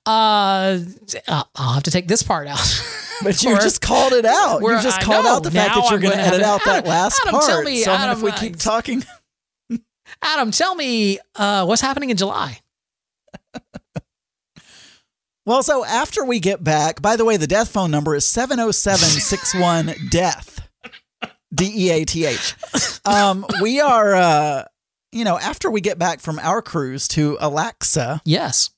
Uh, I'll have to take this part out. But you just called it out. You just I called know. out the fact Now that you're going to edit out that Adam, last Adam, part. tell me, so mean, if we keep talking, Adam, tell me uh, what's happening in July. well, so after we get back, by the way, the death phone number is 70761 death. D E A T H. Um, we are, uh, you know, after we get back from our cruise to Alaska Yes.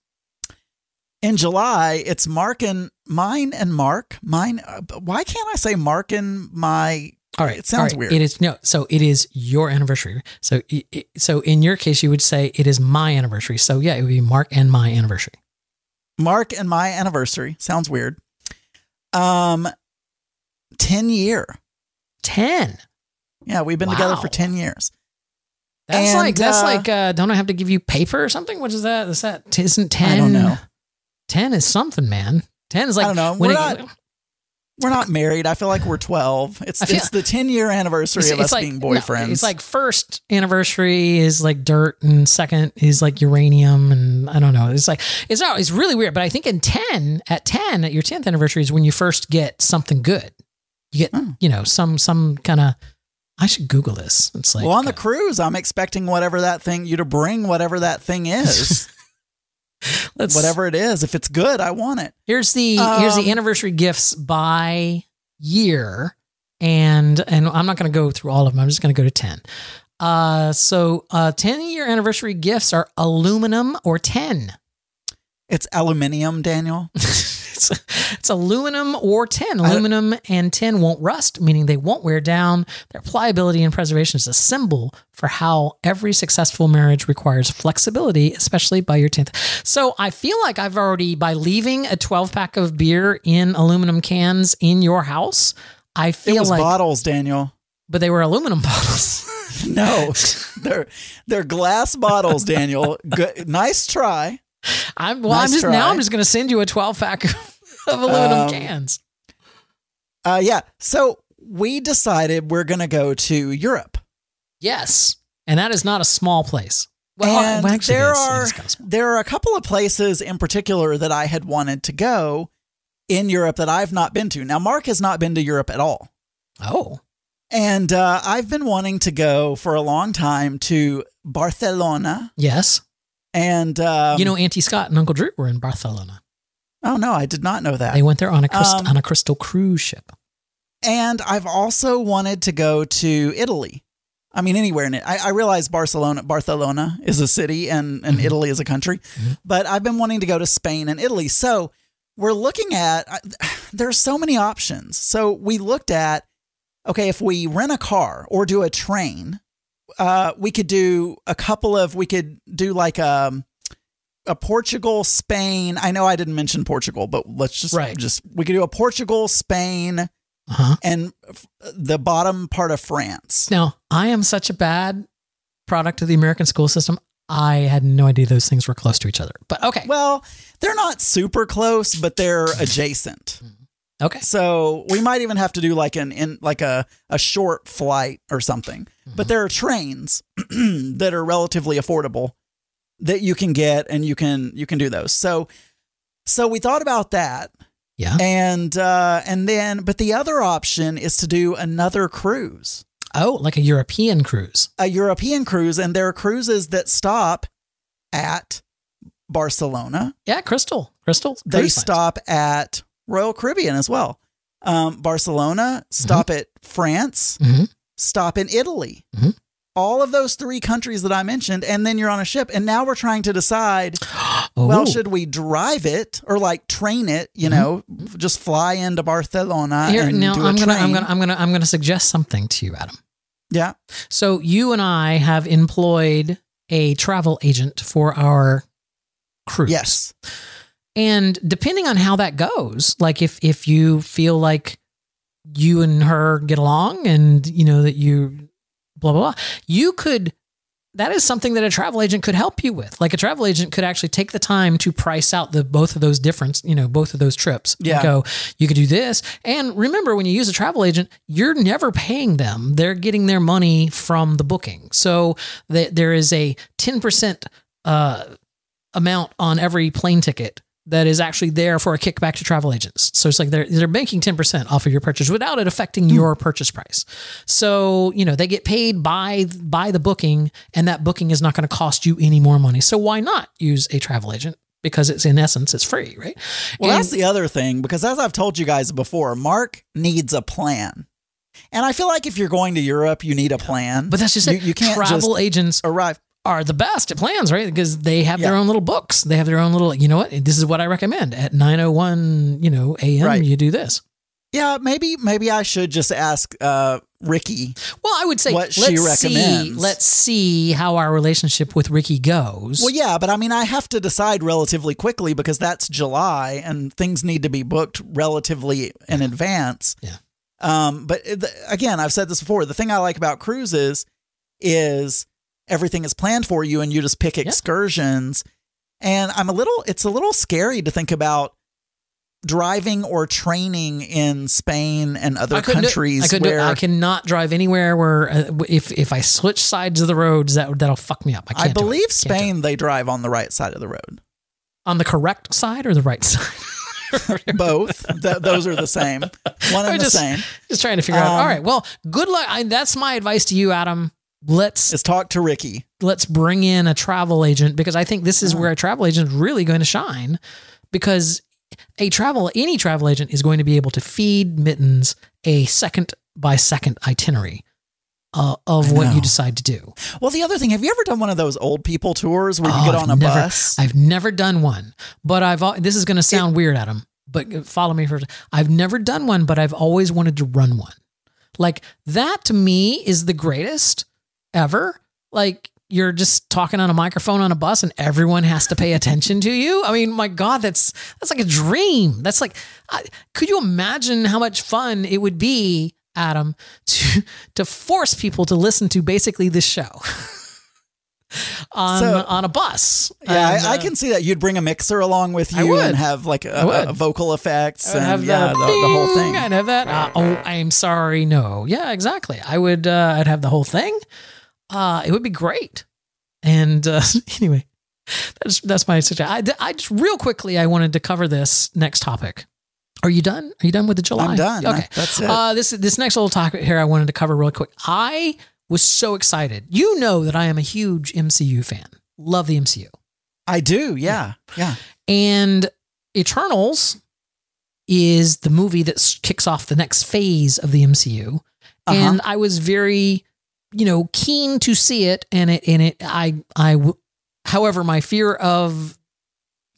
in July, it's Mark and mine and Mark. Mine. Uh, why can't I say Mark and my? All right. It sounds right. weird. It is no. So it is your anniversary. So i- i- so in your case, you would say it is my anniversary. So yeah, it would be Mark and my anniversary. Mark and my anniversary. Sounds weird. Um, 10 year. Ten. Yeah, we've been together for 10 years. That's And, like that's uh, like uh don't I have to give you paper or something? What is that? Is that isn't ten? I don't know. Ten is something, man. Ten is like I don't know. We're it- not- We're not married. I feel like we're 12. It's feel- it's the 10 year anniversary of us being no, boyfriends. it's like first anniversary is like dirt, and second is like uranium, and I don't know. It's like it's not. It's really weird. But I think in ten, at ten, at your tenth anniversary is when you first get something good. You get Hmm. you know some some kind of. I should Google this. It's like well, on the cruise, I'm expecting whatever that thing, you to bring whatever that thing is. let's whatever it is. If it's good, I want it. Here's the here's Um, the anniversary gifts by year, and and I'm not going to go through all of them. I'm just going to go to ten. Uh, so uh, ten year anniversary gifts are aluminum or ten. It's aluminium, Daniel. it's, it's aluminum or tin. Aluminum and tin won't rust, meaning they won't wear down. Their pliability and preservation is a symbol for how every successful marriage requires flexibility, especially by your 10th. So I feel like I've already, by leaving a 12 pack of beer in aluminum cans in your house, I It feel was like, bottles, Daniel. but they were aluminum bottles. No, they're they're glass bottles, Daniel. Good, nice try. I'm well. Nice I'm just try. now. I'm just going to send you a 12 pack of aluminum Um, cans. Uh, yeah. So we decided we're gonna go to Europe. Yes, and that is not a small place. Well, and well, actually, there are there are a couple of places in particular that I had wanted to go in Europe that I've not been to. Now, Mark has not been to Europe at all, Oh, and uh, I've been wanting to go for a long time to Barcelona. yes. And um, you know, Auntie Scott and Uncle Drew were in Barcelona. oh no, I did not know that. They went there on a crystal, Um, on a crystal cruise ship. And I've also wanted to go to Italy. I mean, anywhere in it. I, I realize Barcelona, Barcelona is a city and, and Italy is a country, but I've been wanting to go to Spain and Italy. So we're looking at, I- there's so many options. So we looked at, okay, if we rent a car or do a train, uh, we could do a couple of, we could do like, um, a Portugal, Spain. I know I didn't mention Portugal, but let's just Right. just we could do a Portugal, Spain, Uh-huh. and f- the bottom part of France. Now, I am such a bad product of the American school system. I had no idea those things were close to each other. But okay. Well, they're not super close, but they're adjacent. Okay. So we might even have to do like an in like a a short flight or something. Mm-hmm. But there are trains that are relatively affordable that you can get and you can you can do those. So so we thought about that. Yeah. And uh and then but the other option is to do another cruise. Oh, like a European cruise. A European cruise and there are cruises that stop at Barcelona. Yeah, Crystal. Crystal. They stop at Royal Caribbean as well. Um, Barcelona, stop at France, Mhm. stop in Italy. Mhm. All of those three countries that I mentioned, and then you're on a ship. And now we're trying to decide well, Oh. should we drive it or like train it, you know, just fly into Barcelona Mm-hmm. Here, and now do a I'm gonna, I'm gonna, I'm gonna, I'm gonna suggest something to you, Adam. yeah. So you and I have employed a travel agent for our cruise. Yes. And depending on how that goes, like if if you feel like you and her get along and you know that you blah blah blah, you could that is something that a travel agent could help you with. Like a travel agent could actually take the time to price out the both of those difference, you know, both of those trips. Yeah. Go, you could do this. And remember when you use a travel agent, you're never paying them. They're getting their money from the booking. So th- there is a 10% uh amount on every plane ticket that is actually there for a kickback to travel agents. So it's like they're they're banking 10% off of your purchase without it affecting hmm. your purchase price. So, you know, they get paid by by the booking and that booking is not going to cost you any more money. So why not use a travel agent? Because it's in essence it's free, right? Well, And- that's the other thing because as I've told you guys before, Mark needs a plan. And I feel like if you're going to Europe, you need a plan. but that's just you, it. you can't travel agents arrive. Are the best at plans, right? Because they have their own little books. They have their own little, you know what? This is what I recommend at 901, you know, AM, Right. you do this. Yeah, maybe maybe I should just ask uh, Ricky. Well, I would say What she let's see, recommends. let's see how our relationship with Ricky goes. Well, yeah, but I mean, I have to decide relatively quickly because that's July and things need to be booked relatively in advance. Yeah. Um, but it- again, I've said this before. The thing I like about cruises is everything is planned for you and you just pick excursions. And I'm a little, it's a little scary to think about driving or training in Spain and other I countries I couldn't do where I cannot drive anywhere where uh, if if I switch sides of the roads that that'll fuck me up. I, I, can't do it. believe. Spain they drive on the right side of the road. on the correct side or the right side. Both, Th- those are the same. One the just, same. Just trying to figure out. Um, All right. Well, good luck. I, that's my advice to you, Adam. Let's Is talk to Ricky. let's bring in a travel agent because I think this is where a travel agent is really going to shine because a travel any travel agent is going to be able to feed mittens a second by second itinerary uh, of what you decide to do. Well, the other thing, have you ever done one of those old people tours where you Oh, get I've on a never- bus? I've never done one, but I've this is going to sound weird, Adam. But follow me for. I've never done one, but I've always wanted to run one. Like that to me is the greatest ever. Like you're just talking on a microphone on a bus and everyone has to pay attention to you. I mean, my God, that's that's like a dream. That's like, I, could you imagine how much fun it would be, Adam, to to force people to listen to basically this show on So- on a bus? yeah, And, I, I uh, can see that. You'd bring a mixer along with you and have like a, a vocal effects and have yeah, the, the whole thing. I'd have that. Uh, oh, I'm sorry. No. Yeah, exactly. I would. Uh, I'd have the whole thing. Uh, it would be great. And uh, anyway, that's that's my suggestion. I, I just real quickly. I wanted to cover this next topic. Are you done? Are you done with the July? I'm done. Okay, That's it. Uh, this this next little topic here, I wanted to cover really quick. I was so excited. You know that I am a huge MCU fan. Love the MCU. I do. Yeah. Yeah. And Eternals is the movie that kicks off the next phase of the MCU. Uh-huh. And I was very, you know, keen to see it. And it, and it, I, I, however, my fear of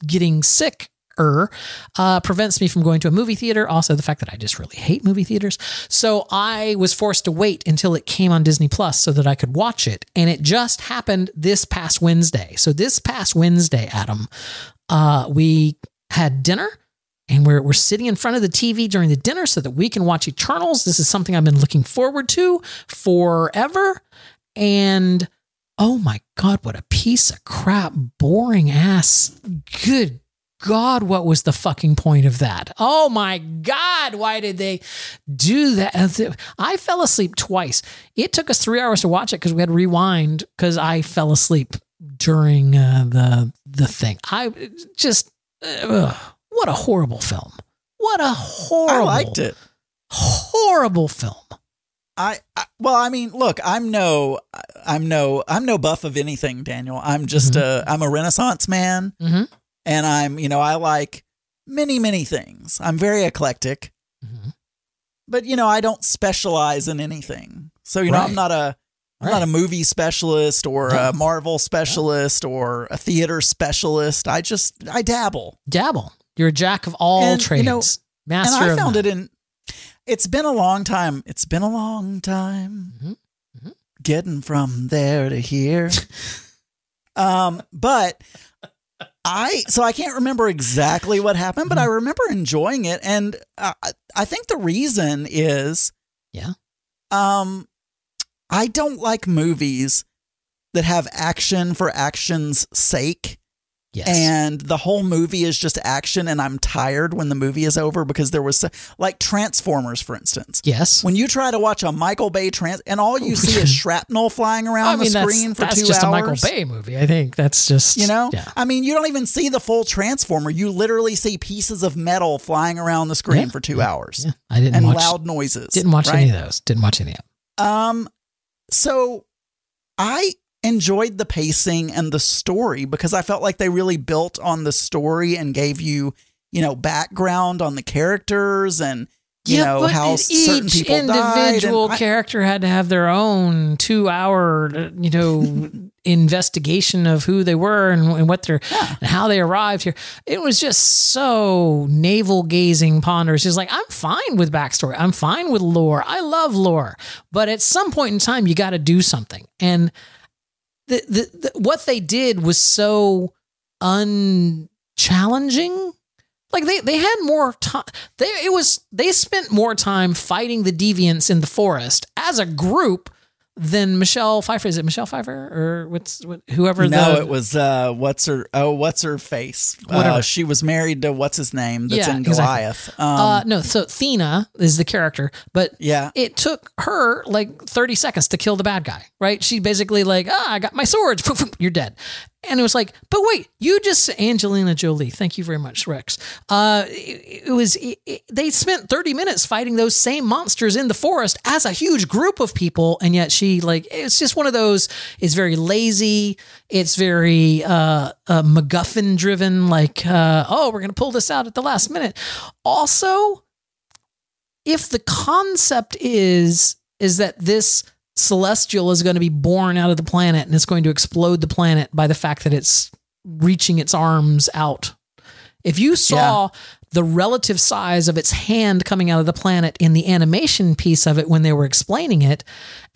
getting sick er uh, prevents me from going to a movie theater. Also, the fact that I just really hate movie theaters. So I was forced to wait until it came on Disney Plus so that I could watch it. And it just happened this past Wednesday. So this past Wednesday, Adam, uh, we had dinner and we're, we're sitting in front of the TV during the dinner so that we can watch Eternals. This is something I've been looking forward to forever. And oh my God, what a piece of crap, boring ass. Good God, what was the fucking point of that? Oh my God, why did they do that? I fell asleep twice. It took us three hours to watch it because we had to rewind because I fell asleep during uh, the the thing. I just ugh, what a horrible film. What a horrible. I liked it. Horrible film. I, I well, I mean, look, I'm no, I'm no, I'm no buff of anything, Daniel. I'm just a, I'm a Renaissance man, Mhm. and I'm, you know, I like many, many things. I'm very eclectic, Mm-hmm. but you know, I don't specialize in anything. So you know, I'm not a, I'm not a movie specialist or a Marvel specialist or a theater specialist. I just, I dabble. Dabble. You're a jack of all And, trades. you know, Master and I found none. it in. It's been a long time. It's been a long time Mm-hmm. getting from there to here. um, but I so I can't remember exactly what happened, but I Mm-hmm. remember enjoying it, and I, I think the reason is Yeah. um, I don't like movies that have action for action's sake. Yes. And the whole movie is just action, and I'm tired when the movie is over because there was, like Transformers, for instance. Yes. When you try to watch a Michael Bay trans, and all you see is shrapnel flying around I mean, the that's, screen for that's two just hours. a Michael Bay movie. I think that's just You know, Yeah. I mean, you don't even see the full Transformer. You literally see pieces of metal flying around the screen Yeah, for two hours. Yeah. I didn't and watch loud noises. Didn't watch right? any of those. Didn't watch any of them. Um, so I enjoyed the pacing and the story because I felt like they really built on the story and gave you, you know, background on the characters and you know but how each certain people died. individual I- character had to have their own two-hour, uh, you know, investigation of who they were and, and what their and how they arrived here. It was just so navel gazing, ponderous. It's like I'm fine with backstory. I'm fine with lore. I love lore, but at some point in time, you got to do something. And the, the, the what they did was so unchallenging. Like they, they had more time they it was they spent more time fighting the deviants in the forest as a group than Michelle Pfeiffer is it Michelle Pfeiffer or what's what, whoever no, the, it was uh, what's her? Oh, what's her face? Whatever. Uh, she was married to what's his name? That's Yeah, in exactly. Goliath. Um, uh no so Thena is the character but yeah, it took her like 30 seconds to kill the bad guy, right? She basically like, ah, I got my swords. You're dead. And it was like, but wait, you just Angelina Jolie. Thank you very much, Rex. Uh, it, it was it, it- they spent 30 minutes fighting those same monsters in the forest as a huge group of people, and yet she like it's just one of those. It's very lazy. It's very uh, uh MacGuffin driven. Like, uh, oh, we're gonna pull this out at the last minute. Also, if the concept is is that this celestial is going to be born out of the planet and it's going to explode the planet by the fact that it's reaching its arms out. If you saw the relative size of its hand coming out of the planet in the animation piece of it when they were explaining it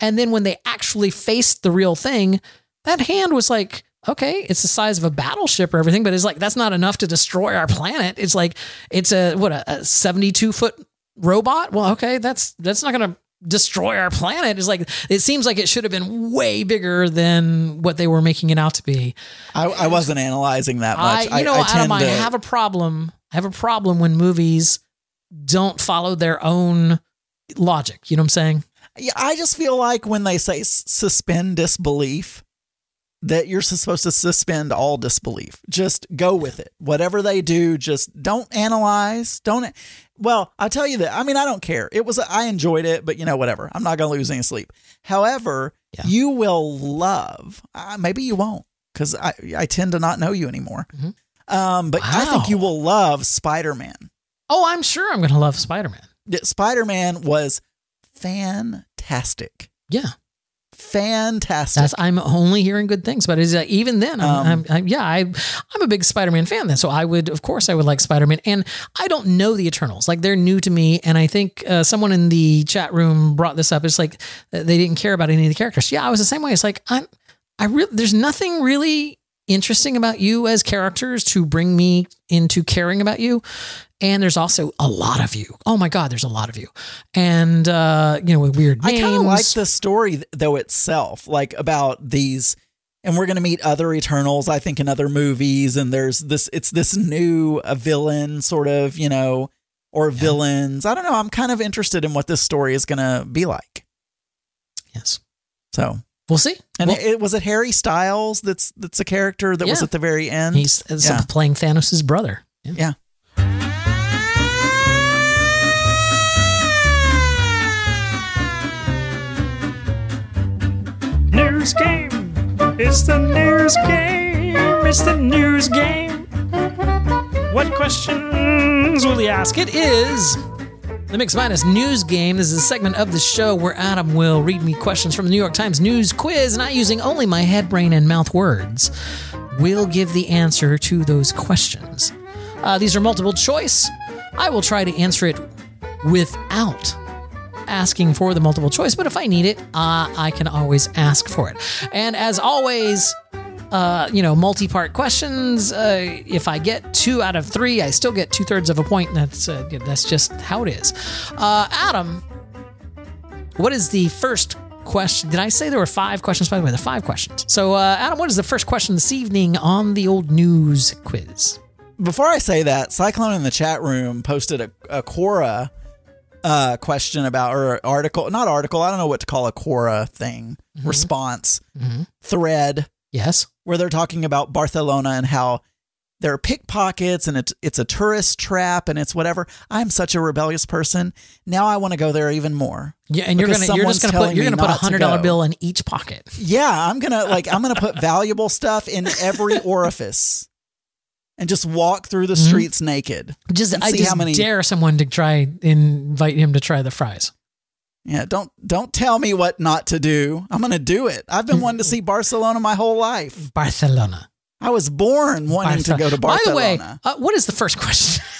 and then when they actually faced the real thing that hand was like okay it's the size of a battleship or everything but it's like that's not enough to destroy our planet. It's like it's a what a, a 72 foot robot? Well okay that's that's not gonna destroy our planet is like it seems like it should have been way bigger than what they were making it out to be I, I wasn't analyzing that much. I, you know, I, I Adam, I have a problem. I have a problem when movies don't follow their own logic. You know what I'm saying? Yeah, I just feel like when they say suspend disbelief, that you're supposed to suspend all disbelief. Just go with it. Whatever they do, just don't analyze. Don't. Well, I'll tell you that. I mean, I don't care. It was. I enjoyed it, but you know, whatever. I'm not going to lose any sleep. However, you will love. Uh, maybe you won't, because I I tend to not know you anymore. Um, but I think you will love Spider Man. Oh, I'm sure I'm going to love Spider Man. Spider Man was fantastic. Yeah. Fantastic. That's I'm only hearing good things, but is uh, even then, I'm, Um, I'm, I'm, yeah, I I'm a big Spider-Man fan. Then, so I would, of course, I would like Spider-Man, and I don't know the Eternals, like they're new to me, and I think uh, someone in the chat room brought this up. It's like uh, they didn't care about any of the characters. Yeah, I was the same way. It's like I'm, I really, there's nothing really interesting about you as characters to bring me into caring about you. And there's also a lot of you. Oh my God, there's a lot of you. And, uh, you know, with weird names. I kind of like the story though itself, like about these, and we're going to meet other Eternals, I think, in other movies. And there's this, it's this new a villain sort of, you know, or villains. I don't know. I'm kind of interested in what this story is going to be like. Yes. So We'll see. And Well- it was it Harry Styles that's that's a character that was at the very end. He's it's yeah. playing Thanos' brother. yeah. News game. It's the news game. It's the news game. What questions will he ask? It is the Mix Minus News Game. This is a segment of the show where Adam will read me questions from the New York Times News Quiz, and I, using only my head, brain, and mouth words, We'll give the answer to those questions. Uh, these are multiple choice. I will try to answer it without asking for the multiple choice, but if I need it, uh, I can always ask for it. And as always, uh, you know, multi-part questions. Uh, if I get two out of three, I still get two thirds of a point. That's uh, that's just how it is. Uh, Adam, what is the first question? Did I say there were five questions? By the way, there are five questions. So, uh, Adam, what is the first question this evening on the old news quiz? Before I say that, Cyclone in the chat room posted a, a Quora uh, question about or article, not article. I don't know what to call a Quora thing response thread. Yes, where they're talking about Barcelona and how there are pickpockets and it's it's a tourist trap and it's whatever. I'm such a rebellious person. Now I want to go there even more. Yeah, and you're gonna you're just gonna put you're gonna put a hundred dollar bill in each pocket. Yeah, I'm gonna like I'm gonna put valuable stuff in every orifice and just walk through the streets naked. Mm-hmm. Just I just how many. dare someone to try invite him to try the fries. Yeah, don't don't tell me what not to do. I'm gonna do it. I've been wanting to see Barcelona my whole life. Barcelona. I was born wanting to go to Barcelona. By the way, uh, what is the first question?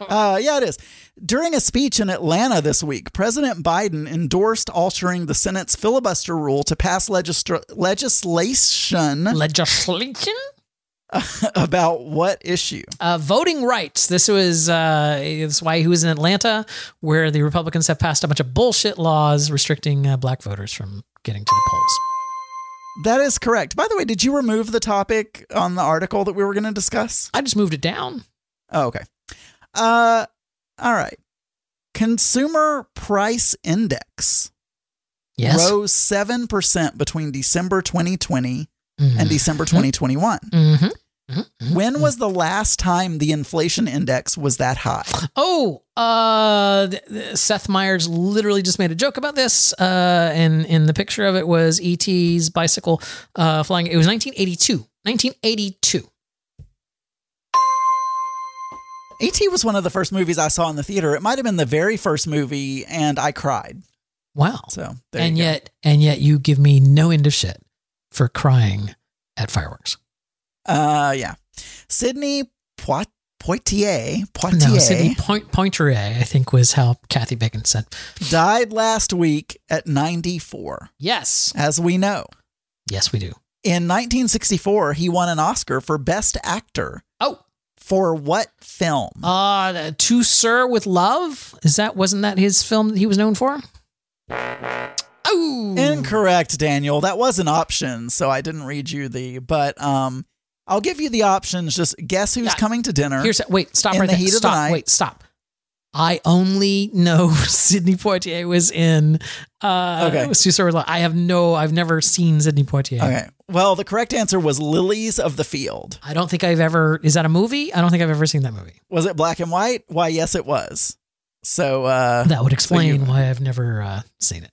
Uh, yeah, it is. During a speech in Atlanta this week, President Biden endorsed altering the Senate's filibuster rule to pass legistra- legislation Legislation? about what issue? Uh, voting rights. This was uh, that's why he was in Atlanta, where the Republicans have passed a bunch of bullshit laws restricting uh, black voters from getting to the polls. That is correct. By the way, did you remove the topic on the article that we were going to discuss? I just moved it down. Oh, okay. Uh, all right. Consumer Price Index Yes. rose 7% between December 2020 Mhm. and December 2021. Mm-hmm. When was the last time the inflation index was that high? Oh, uh, th- th- Seth Meyers literally just made a joke about this, uh, and in the picture of it was ET's bicycle uh, flying. It was 1982. 1982. E.T. was one of the first movies I saw in the theater. It might have been the very first movie, and I cried. Wow. So there and you go. yet, and yet, you give me no end of shit for crying at fireworks. Uh, yeah. Sydney Poit- Poitier, Poitier No, Sidney Point Pointeré, I think was how Kathy Bacon said. died last week at 94, Yes. as we know. Yes, we do. In 1964, he won an Oscar for Best Actor. Oh. For what film? Uh, To Sir with Love? Is that, wasn't that his film that he was known for? Oh. Incorrect, Daniel. That was an option, so I didn't read you the. But um, I'll give you the options. Just guess who's Yeah. coming to dinner. Here's wait, stop in right the there. heat of the Stop. night. Wait, stop. I only know Sidney Poitier was in uh Okay. okay. Sir with Love. I have no I've never seen Sidney Poitier. Okay. Well, the correct answer was Lilies of the Field. I don't think I've ever is that a movie? I don't think I've ever seen that movie. Was it black and white? Why, yes, it was. So uh, That would explain you- why I've never uh, seen it.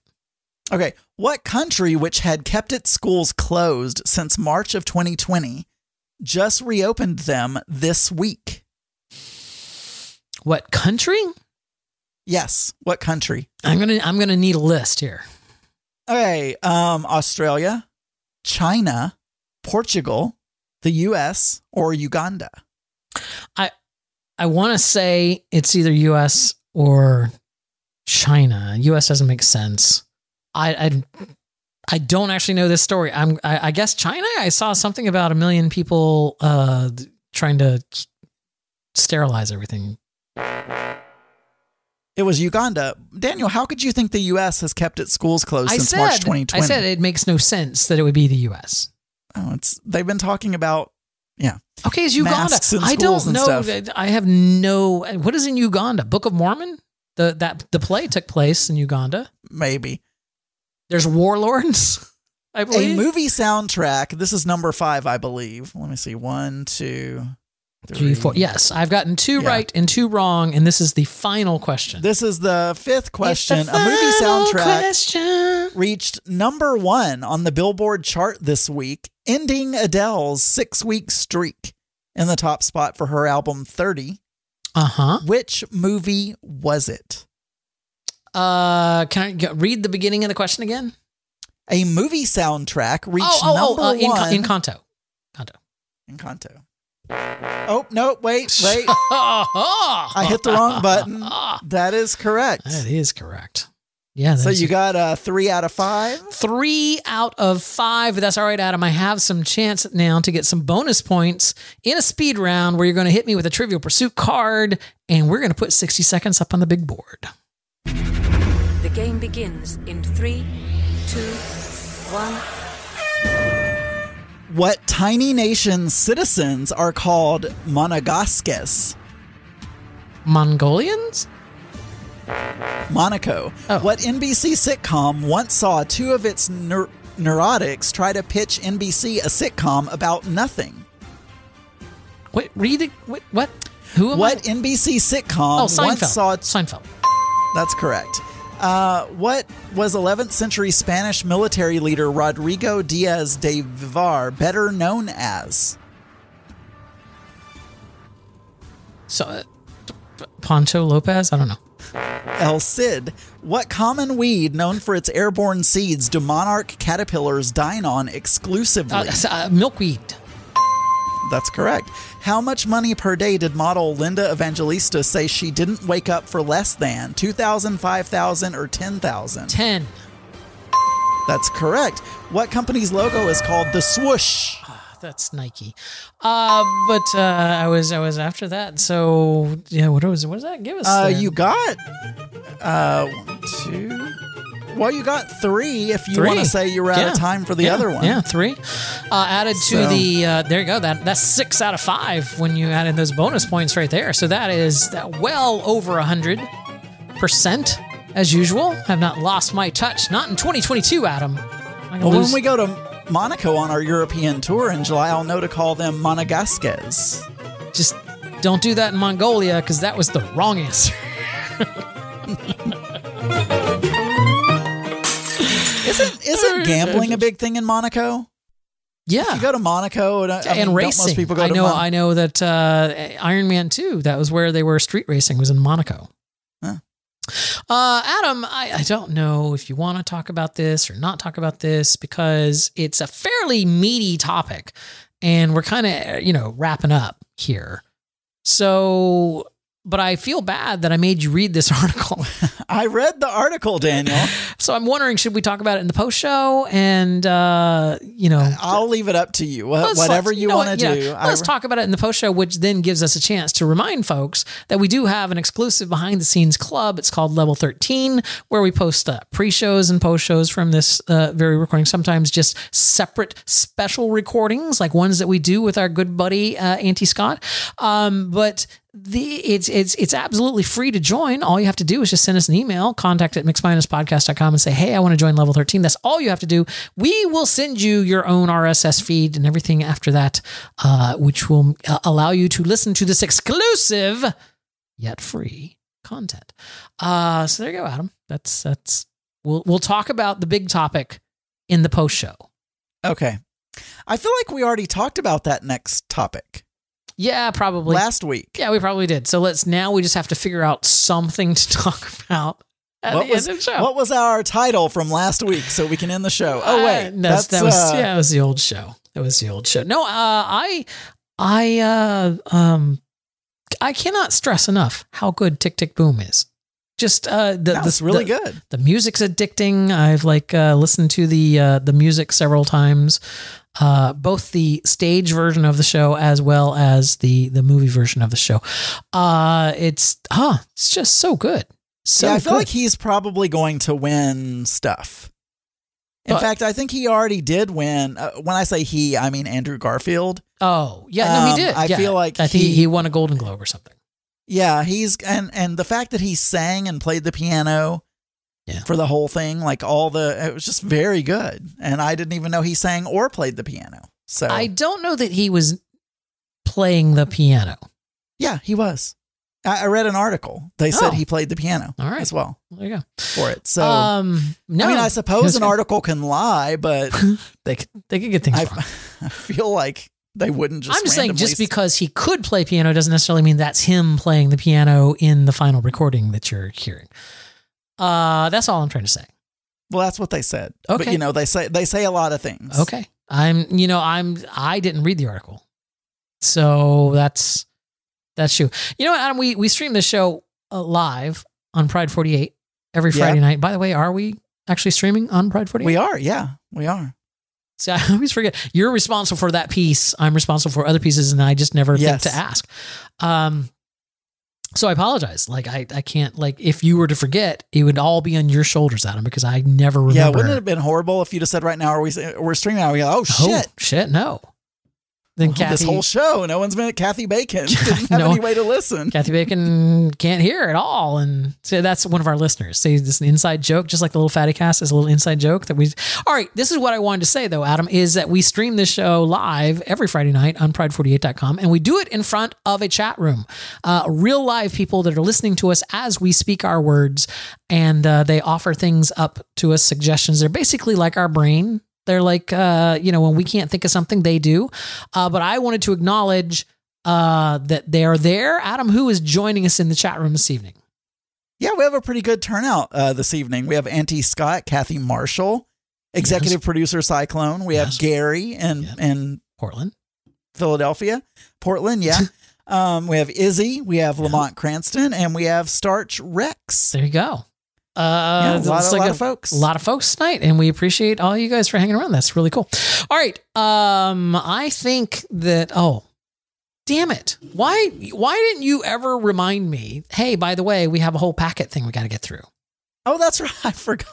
Okay. What country, which had kept its schools closed since March of 2020, just reopened them this week? What country? Yes. What country? I'm gonna I'm gonna need a list here. Okay, um, Australia, China, Portugal, the U.S., or Uganda. I I want to say it's either U.S. or China. U.S. doesn't make sense. I I, I don't actually know this story. I'm I, I guess China. I saw something about a million people uh trying to sterilize everything. It was Uganda. Daniel, how could you think the U.S. has kept its schools closed I since said March 2020? I said it makes no sense that it would be the U.S. Oh, it's they've been talking about yeah. Okay, is Uganda? I don't know. I have no. What is in Uganda? Book of Mormon. The that the play took place in Uganda. Maybe There's warlords. I a believe. A movie soundtrack. This is number five, I believe. Let me see. One, two, G three. four. Yes, I've gotten two Yeah. right and two wrong, and this is the final question. This is the fifth question. The a movie soundtrack question. reached number one on the Billboard chart this week, ending Adele's six week streak in the top spot for her album 30. Uh huh. Which movie was it? Uh, can I read the beginning of the question again? A movie soundtrack reached oh, oh, number oh, uh, in, one in Kanto. Kanto. Encanto. Oh, no, wait, wait. I hit the wrong button. That is correct. That is correct. Yeah. So you got a three out of five. three out of five. But that's all right, Adam. I have some chance now to get some bonus points in a speed round where you're going to hit me with a Trivial Pursuit card, and we're going to put 60 seconds up on the big board. The game begins in three, two, one. What tiny nation's citizens are called Monegasques? Mongolians? Monaco. Oh. What NBC sitcom once saw two of its neur- neurotics try to pitch NBC a sitcom about nothing? Wait, read it. Wait, what? Who am What I? NBC sitcom Oh, Seinfeld. once saw Seinfeld. That's correct. Uh, what was 11th century Spanish military leader Rodrigo Diaz de Vivar better known as? So, uh, Pancho Lopez? I don't know. El Cid. What common weed known for its airborne seeds do monarch caterpillars dine on exclusively? Uh, uh, milkweed. That's correct. How much money per day did model Linda Evangelista say she didn't wake up for less than 2000, 5000 or 10,000? 10. That's correct. What company's logo is called the swoosh? That's Nike. Uh, but uh, I was I was after that. So yeah, what was what does that give us? Uh, you got uh, one, two. Well, you got three. If you want to say you were out Yeah. of time for the Yeah, other one, Yeah, three. Uh, added to So- the uh, there you go. That that's six out of five when you added those bonus points right there. So that is uh, well over a hundred percent as usual. Have not lost my touch. Not in 2022, Adam. Well, lose- when we go to Monaco on our European tour in July, I'll know to call them Monegasques. just don't do that in Mongolia because that was the wrong answer. Isn't isn't gambling a big thing in Monaco? Yeah. If you go to Monaco, and, I mean, and don't racing. most people go I know. Mon- I know that uh, Iron Man Two. That was where they were street racing. Was in Monaco. Huh. Uh, Adam, I, I don't know if you want to talk about this or not talk about this because it's a fairly meaty topic, and we're kind of you know wrapping up here. So, but I feel bad that I made you read this article. I read the article, Daniel. so I'm wondering, should we talk about it in the post show? And uh, you know, I'll leave it up to you. Whatever let's- you know want to yeah, do. Let's talk about it in the post show, which then gives us a chance to remind folks that we do have an exclusive behind the scenes club. It's called Level 13, where we post uh, pre shows and post shows from this uh, very recording, sometimes just separate special recordings, like ones that we do with our good buddy, uh, Auntie Scott. Um, but the it's it's it's absolutely free to join. All you have to do is just send us an email, contact at mixminuspodcast.com and say, hey, I want to join level 13. That's all you have to do. We will send you your own RSS feed and everything after that, uh, which will uh, allow you to listen to this exclusive yet free content. Uh, so there you go, Adam. That's that's we'll we'll talk about the big topic in the post show. okay. I feel like we already talked about that next topic Yeah, probably. last week. Yeah, we probably did. So let's now we just have to figure out something to talk about At what the was end of the show. what was our title from last week so we can end the show? Oh wait, Uh, that's, that was uh, yeah, it was the old show. That was the old show. No, uh, I, I, uh, um, I cannot stress enough how good Tick Tick Boom is. Just uh, the, the really the- good. The music's addicting. I've like uh, listened to the uh, the music several times, uh, both the stage version of the show as well as the the movie version of the show. Uh, it's huh, it's just so good. So yeah, I feel good. like he's probably going to win stuff. In But- fact, I think he already did win. Uh, when I say he, I mean Andrew Garfield. oh yeah, no, Um, he did. I Yeah. feel like I think he- he won a Golden Globe or something. Yeah, he's and and the fact that he sang and played the piano Yeah. for the whole thing, like all the, it was just very good. And I didn't even know he sang or played the piano. So I don't know that he was playing the piano. yeah, he was. I, I read an article. They said Oh. he played the piano All right. as well There you go. for it. So um, no, I mean, I suppose an article can lie, but they could, they could get things I, wrong. I feel like they wouldn't just. I'm just saying, just because he could play piano doesn't necessarily mean that's him playing the piano in the final recording that you're hearing. Uh, that's all I'm trying to say. Well, that's what they said. Okay. But you know, they say they say a lot of things. Okay, I'm, you know, I'm, I didn't read the article, so that's that's you. You know what, Adam? We we stream this show uh, live on Pride 48 every Yeah. Friday night. By the way, are we actually streaming on Pride 48? We are, yeah, we are. See, I always forget. You're responsible for that piece. I'm responsible for other pieces, and I just never Yes. think to ask. Um, so I apologize. Like I, I can't. Like if you were to forget, it would all be on your shoulders, Adam, because I never remember. Yeah, wouldn't it have been horrible if you just said right now, are we we're streaming now? We go, oh shit, Oh, shit, no. Then Well, Kathy, this whole show, no one's been Kathy Bacon didn't have No. any way to listen. Kathy Bacon can't hear at all, and so that's one of our listeners. Say this is an inside joke, just like the little fatty cast is a little inside joke that we. All right, this is what I wanted to say though, Adam, is that we stream this show live every Friday night on Pride48.com, and we do it in front of a chat room, uh, real live people that are listening to us as we speak our words, and uh, they offer things up to us, suggestions. They're basically like our brain. They're like, uh, you know, when we can't think of something, they do. Uh, but I wanted to acknowledge uh, that they are there. Adam, who is joining us in the chat room this evening? Yeah, we have a pretty good turnout uh, this evening. We have Auntie Scott, Kathy Marshall, executive producer Cyclone. We have Gary and and Portland, Philadelphia, Portland. Yeah. um, we have Izzy. We have Lamont Cranston, and we have Starch Rex. There you go. Uh, Yeah, a lot of- lot of folks. A lot of folks tonight, and we appreciate all you guys for hanging around. That's really cool. All right. Um, I think that. Oh, damn it! Why? Why didn't you ever remind me? Hey, by the way, we have a whole packet thing we got to get through. Oh, that's right. I forgot.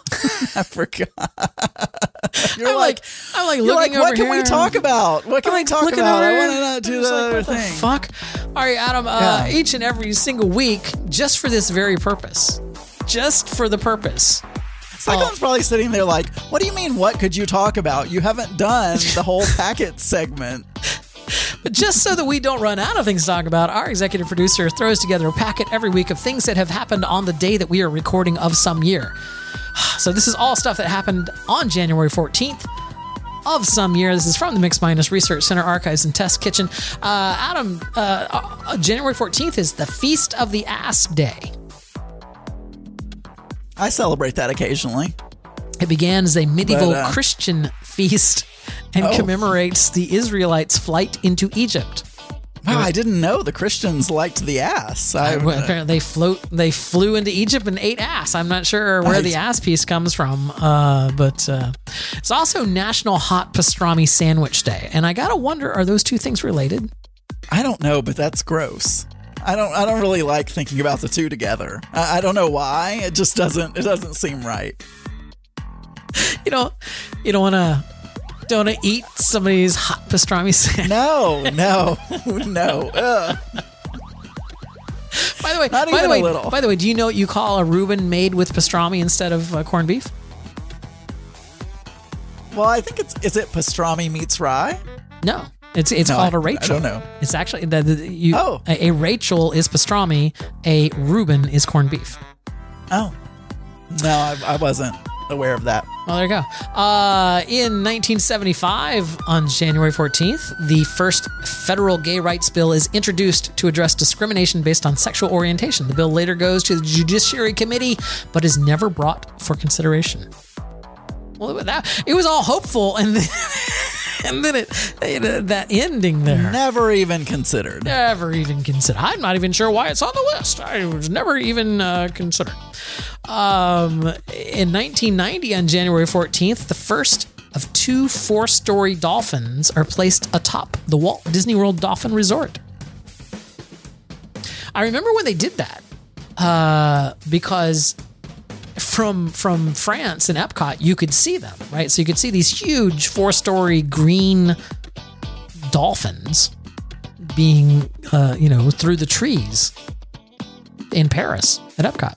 I forgot. You're I'm like, I'm like you're looking like, what can we talk about? What can we talk about? I want to know, do the like, other the thing. fuck? All right, Adam. Uh, Yeah. Each and every single week, just for this very purpose, just for the purpose. Cyclone's probably sitting there like, what do you mean? What could you talk about? You haven't done the whole packet segment. But just so that we don't run out of things to talk about, our executive producer throws together a packet every week of things that have happened on the day that we are recording of some year. So this is all stuff that happened on January 14th of some year. This is from the Mix Minus Research Center Archives and Test Kitchen. Uh, Adam, uh, uh, January 14th is the Feast of the Ass Day. I celebrate that occasionally. It began as a medieval But, uh, Christian feast and Oh. commemorates the Israelites' flight into Egypt. Wow, I didn't know the Christians liked the ass. I, I- well, apparently they float they flew into Egypt and ate ass. I'm not sure where I- the ass piece comes from, uh, but uh, it's also National Hot Pastrami Sandwich Day, and I gotta wonder, are those two things related? I don't know, but that's gross. I don't. I don't really like thinking about the two together. I, I don't know why. It just doesn't. It doesn't seem right. You don't you don't want to don't wanna eat somebody's hot pastrami sandwich. No, no, no. Ugh. By the way, Not by even the way, a little. by the way, do you know what you call a Reuben made with pastrami instead of uh, corned beef? Well, I think it's. Is it pastrami meets rye? No, it's it's No, called I- a I Rachel. don't know. It's actually the, the you. Oh. a, a Rachel is pastrami. A Reuben is corned beef. Oh, no, I, I wasn't. aware of that. Well, there you go. Uh, in 1975, on January 14th, the first federal gay rights bill is introduced to address discrimination based on sexual orientation. The bill later goes to the Judiciary Committee, but is never brought for consideration. Well, that, it was all hopeful, and then, and then it, it- that ending there. Never even considered. Never even considered. I'm not even sure why it's on the list. I was never even uh, considered. Um, in 1990, on January 14th, the first of two four story dolphins are placed atop the Walt Disney World Dolphin Resort. I remember when they did that uh, because from from France and Epcot, you could see them, right? So you could see these huge four story green dolphins being, uh, you know, through the trees in Paris at Epcot.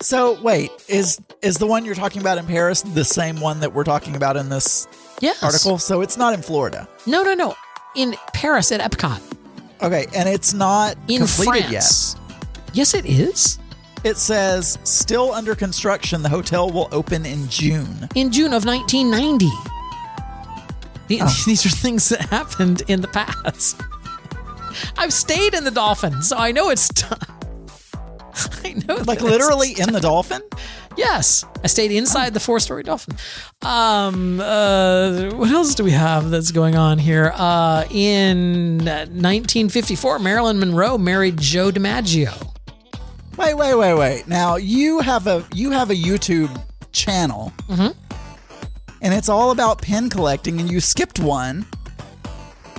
So wait, is is the one you're talking about in Paris the same one that we're talking about in this Yes. article? So it's not in Florida. No, no, no. In Paris at Epcot. Okay, and it's not In completed France. Yes, it is. It says still under construction. The hotel will open in June. In June of 1990. The- Oh. These are things that happened in the past. I've stayed in the Dolphin, so I know it's done. I know, Like literally in the dolphin? Yes, I stayed inside the four-story dolphin. Um, uh, what else do we have that's going on here? Uh, in 1954, Marilyn Monroe married Joe DiMaggio. Wait, wait, wait, wait. Now you have a you have a YouTube channel, Mhm. and it's all about pin collecting, and you skipped one.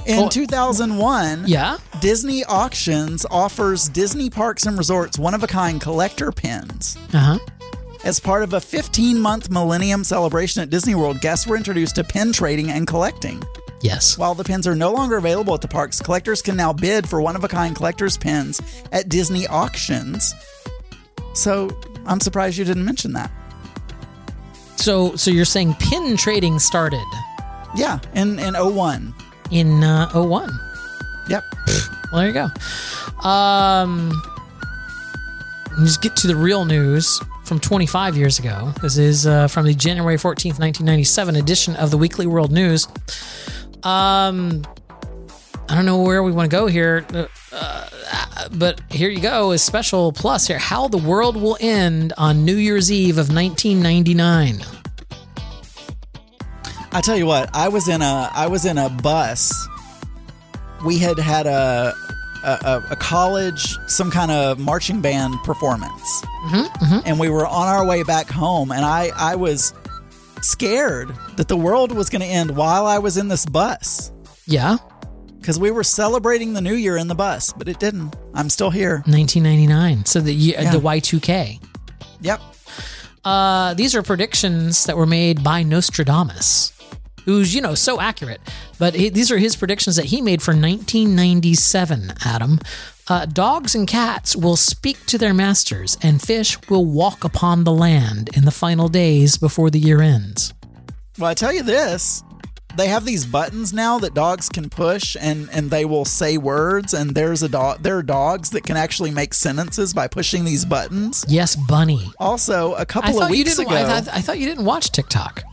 In Oh. 2001, Yeah. Disney Auctions offers Disney Parks and Resorts one of a kind collector pins. Uh huh. As part of a 15 month Millennium celebration at Disney World, guests were introduced to pin trading and collecting. Yes. While the pins are no longer available at the parks, collectors can now bid for one of a kind collector's pins at Disney auctions. So I'm surprised you didn't mention that. So, so you're saying pin trading started Yeah, in, in 01. in uh, 01. Yep. Well, there you go. Um, let's get to the real news from 25 years ago. This is uh, from the January 14th, 1997 edition of the Weekly World News. Um, I don't know where we want to go here, uh, uh, but here you go. A special plus here: How the world will end on New Year's Eve of 1999. I tell you what, I was in a I was in a bus. We had had a a, a- a college some kind of marching band performance, and we were on our way back home, and I I was scared that the world was going to end while I was in this bus Yeah, because we were celebrating the new year in the bus, but it didn't. I'm still here. 1999. So the Yeah. the Y2K. Yep. Uh, these are predictions that were made by Nostradamus, who's you know so accurate. But he, these are his predictions that he made for 1997. Adam, uh, dogs and cats will speak to their masters, and fish will walk upon the land in the final days before the year ends. Well, I tell you this. They have these buttons now that dogs can push and, and they will say words and there's a dog there are dogs that can actually make sentences by pushing these buttons. Yes, bunny. Also, a couple thought of weeks ago I, thought, I thought you didn't watch TikTok.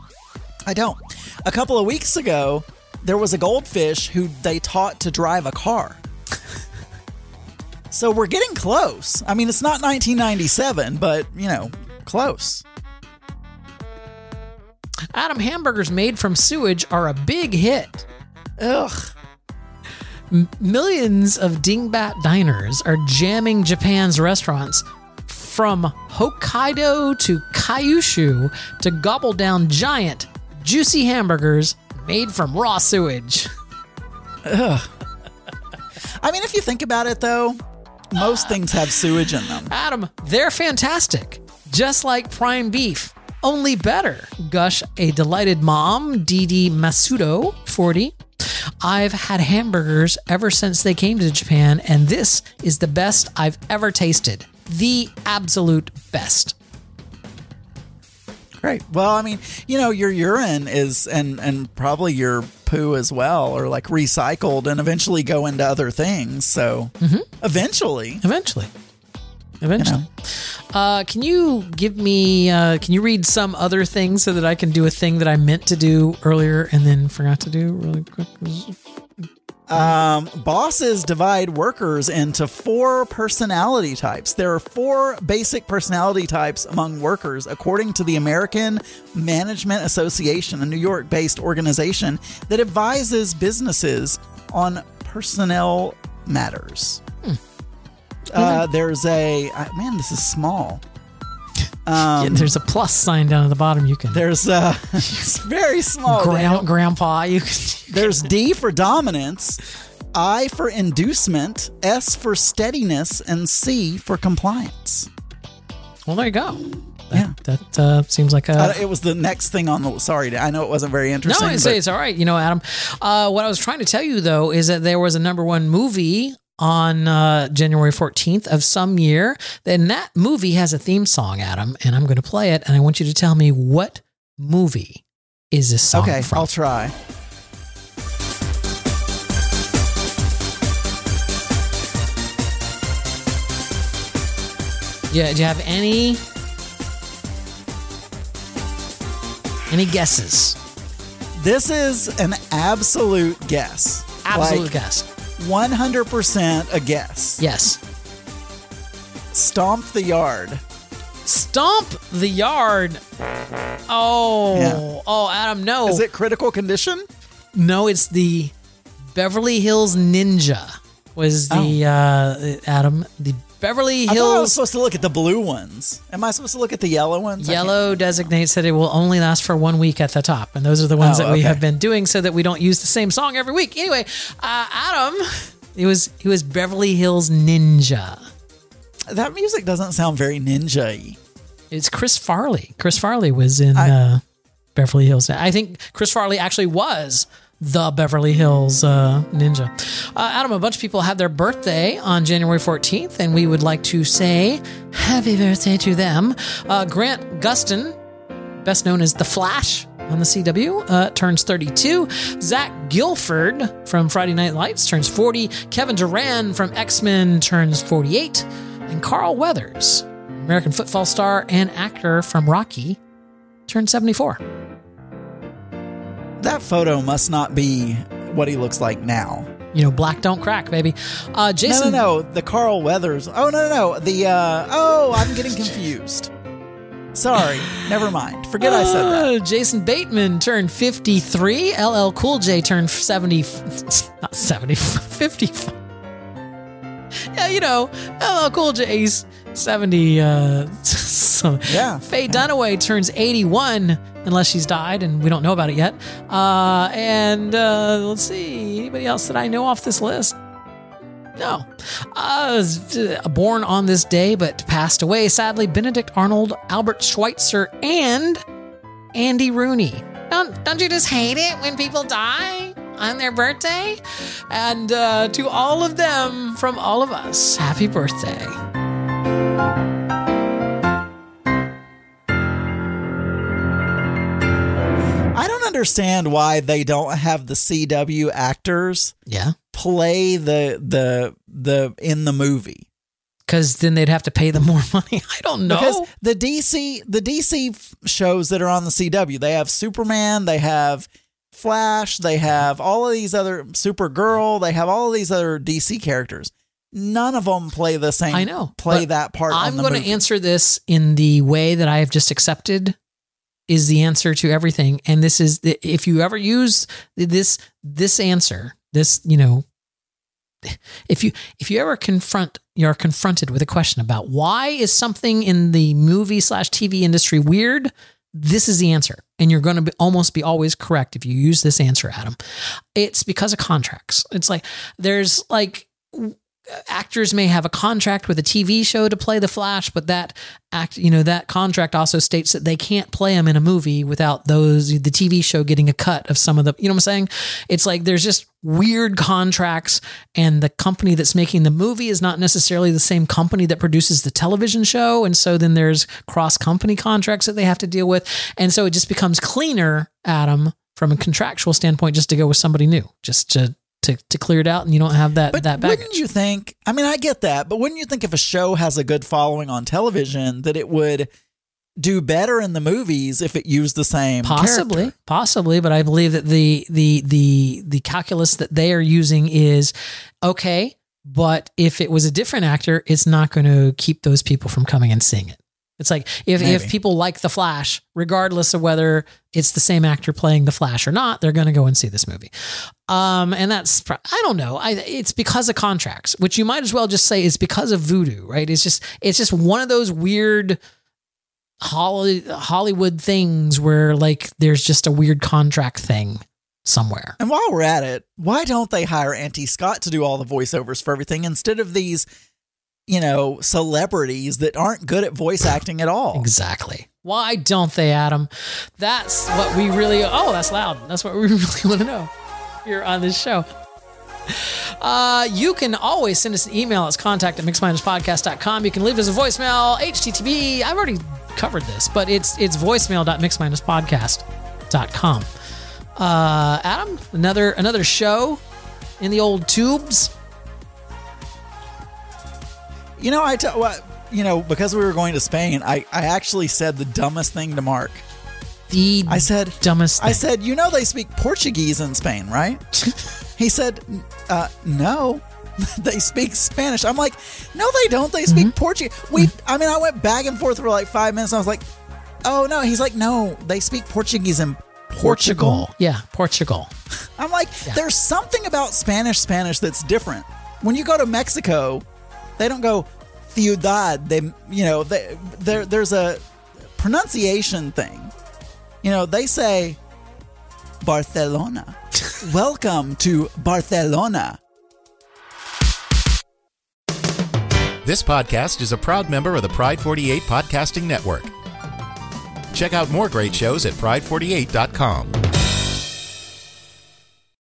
I don't. A couple of weeks ago, there was a goldfish who they taught to drive a car. so we're getting close. I mean, it's not 1997, but, you know, close. Adam, hamburgers made from sewage are a big hit. Ugh. M- millions of dingbat diners are jamming Japan's restaurants from Hokkaido to Kyushu to gobble down giant, juicy hamburgers made from raw sewage. Ugh. I mean, if you think about it, though, most ah. things have sewage in them. Adam, they're fantastic. Just like prime beef, only better. Gush, a delighted mom, Didi Masudo, 40. I've had hamburgers ever since they came to Japan, and this is the best I've ever tasted. The absolute best. Great. Well, I mean, you know, your urine is and and probably your poo as well are like recycled and eventually go into other things. So eventually, Eventually. Eventually. Uh, can you give me? Uh, can you read some other things so that I can do a thing that I meant to do earlier and then forgot to do really quick? Um, bosses divide workers into four personality types. There are four basic personality types among workers, according to the American Management Association, a New York based organization that advises businesses on personnel matters. Uh, there's a, uh, man, this is small. Yeah, Um, there's a plus sign down at the bottom. You can there's a it's very small. Grandpa. You can. There's D for dominance, I for inducement, S for steadiness, and C for compliance. Well, there you go. yeah, that uh, seems like a. Uh, it was the next thing on the. Sorry, I know it wasn't very interesting. No, it's, but- it's all right. You know, Adam. Uh, what I was trying to tell you though is that there was a number one movie on uh, January 14th of some year. Then that movie has a theme song, Adam, and I'm going to play it. And I want you to tell me what movie is this song okay, from? I'll try. Yeah, do you have any any guesses? This is an absolute guess. Absolute Like, guess. 100% a guess. Yes. Stomp the yard. Stomp the yard. Oh, Yeah. oh, Adam, no. Is it critical condition? No, it's the Beverly Hills Ninja. Was the uh, Adam the Beverly Oh. I thought I was Hills supposed to look at the blue ones. Am I supposed to look at the yellow ones? Yellow designates that it will only last for one week at the top, and those are the ones Oh, that we okay. have been doing so that we don't use the same song every week. Anyway, uh, Adam, it was it was Beverly Hills Ninja. That music doesn't sound very ninja-y. It's Chris Farley. Chris Farley was in I- uh, Beverly Hills. I think Chris Farley actually was the Beverly Hills uh, Ninja. Uh, Adam, a bunch of people had their birthday on January 14th, and we would like to say happy birthday to them. Uh, Grant Gustin, best known as The Flash on the CW, uh, turns 32. Zach Gilford from Friday Night Lights turns 40. Kevin Durand from X Men turns 48. And Carl Weathers, American football star and actor from Rocky, turned 74. That photo must not be what he looks like now. You know, black don't crack, baby. Uh, Jason. No, no, no. The Carl Weathers. Oh, no, no, no. The, uh, oh, I'm getting confused. Sorry. Never mind. Forget I said that. Uh, Jason Bateman turned 53. LL Cool J turned 70, not 70, 50. Yeah, you know, LL Cool J's 70. Uh, so Yeah. Faye Dunaway turns 81, unless she's died, and we don't know about it yet. Uh, and uh, let's see, anybody else that I know off this list? No. Uh, born on this day, but passed away, sadly, Benedict Arnold, Albert Schweitzer, and Andy Rooney. Don't, don't you just hate it when people die on their birthday? And uh, to all of them, from all of us, happy birthday. Understand why they don't have the CW actors Yeah. play the the the in the movie. Because then they'd have to pay them more money. I don't know. Because the DC the DC shows that are on the CW, they have Superman, they have Flash, they have all of these other Supergirl, they have all of these other DC characters. None of them play the same. I know. Play that part. I'm going to answer this in the way that I have just accepted is the answer to everything. And this is the, if you ever use this this answer, this you know, if you if you ever confront you're confronted with a question about why is something in the movie slash TV industry weird, this is the answer, and you're going to be, almost be always correct if you use this answer, Adam. It's because of contracts. It's like there's like actors may have a contract with a TV show to play the Flash, but that act, you know, that contract also states that they can't play him in a movie without those the TV show getting a cut of some of the, you know what I'm saying? It's like there's just weird contracts and the company that's making the movie is not necessarily the same company that produces the television show and so then there's cross company contracts that they have to deal with and so it just becomes cleaner, Adam, from a contractual standpoint just to go with somebody new, just to to, to clear it out and you don't have that But that baggage. wouldn't you think? I mean, I get that, but wouldn't you think if a show has a good following on television that it would do better in the movies if it used the same possibly character? possibly but i believe that the the the the calculus that they are using is okay but if it was a different actor it's not going to keep those people from coming and seeing it it's like if, if people like the flash regardless of whether it's the same actor playing the flash or not they're going to go and see this movie. Um and that's i don't know. I it's because of contracts which you might as well just say is because of voodoo right? It's just it's just one of those weird Hollywood things where like there's just a weird contract thing somewhere. And while we're at it, why don't they hire Auntie Scott to do all the voiceovers for everything instead of these, you know, celebrities that aren't good at voice acting at all? Exactly. Why don't they, Adam? That's what we really. Oh, that's loud. That's what we really want to know here on this show. Uh, you can always send us an email. It's contact at mixminuspodcast.com. You can leave us a voicemail. HTTP. I've already covered this, but it's it's voicemail.mixminuspodcast.com. Uh, Adam, another another show in the old tubes. You know, I tell what you know because we were going to Spain. I I actually said the dumbest thing to Mark. The I said dumbest. I said, you know, they speak Portuguese in Spain, right? he said, uh, no. they speak Spanish. I'm like, no, they don't. They speak Portuguese. We, I mean, I went back and forth for like five minutes. I was like, oh no. He's like, no, they speak Portuguese in Portugal. Yeah, Portugal. I'm like, there's something about Spanish Spanish that's different. When you go to Mexico, they don't go ciudad. They, you know, they, there there's a pronunciation thing. You know, they say Barcelona. Welcome to Barcelona. This podcast is a proud member of the Pride 48 Podcasting Network. Check out more great shows at pride48.com.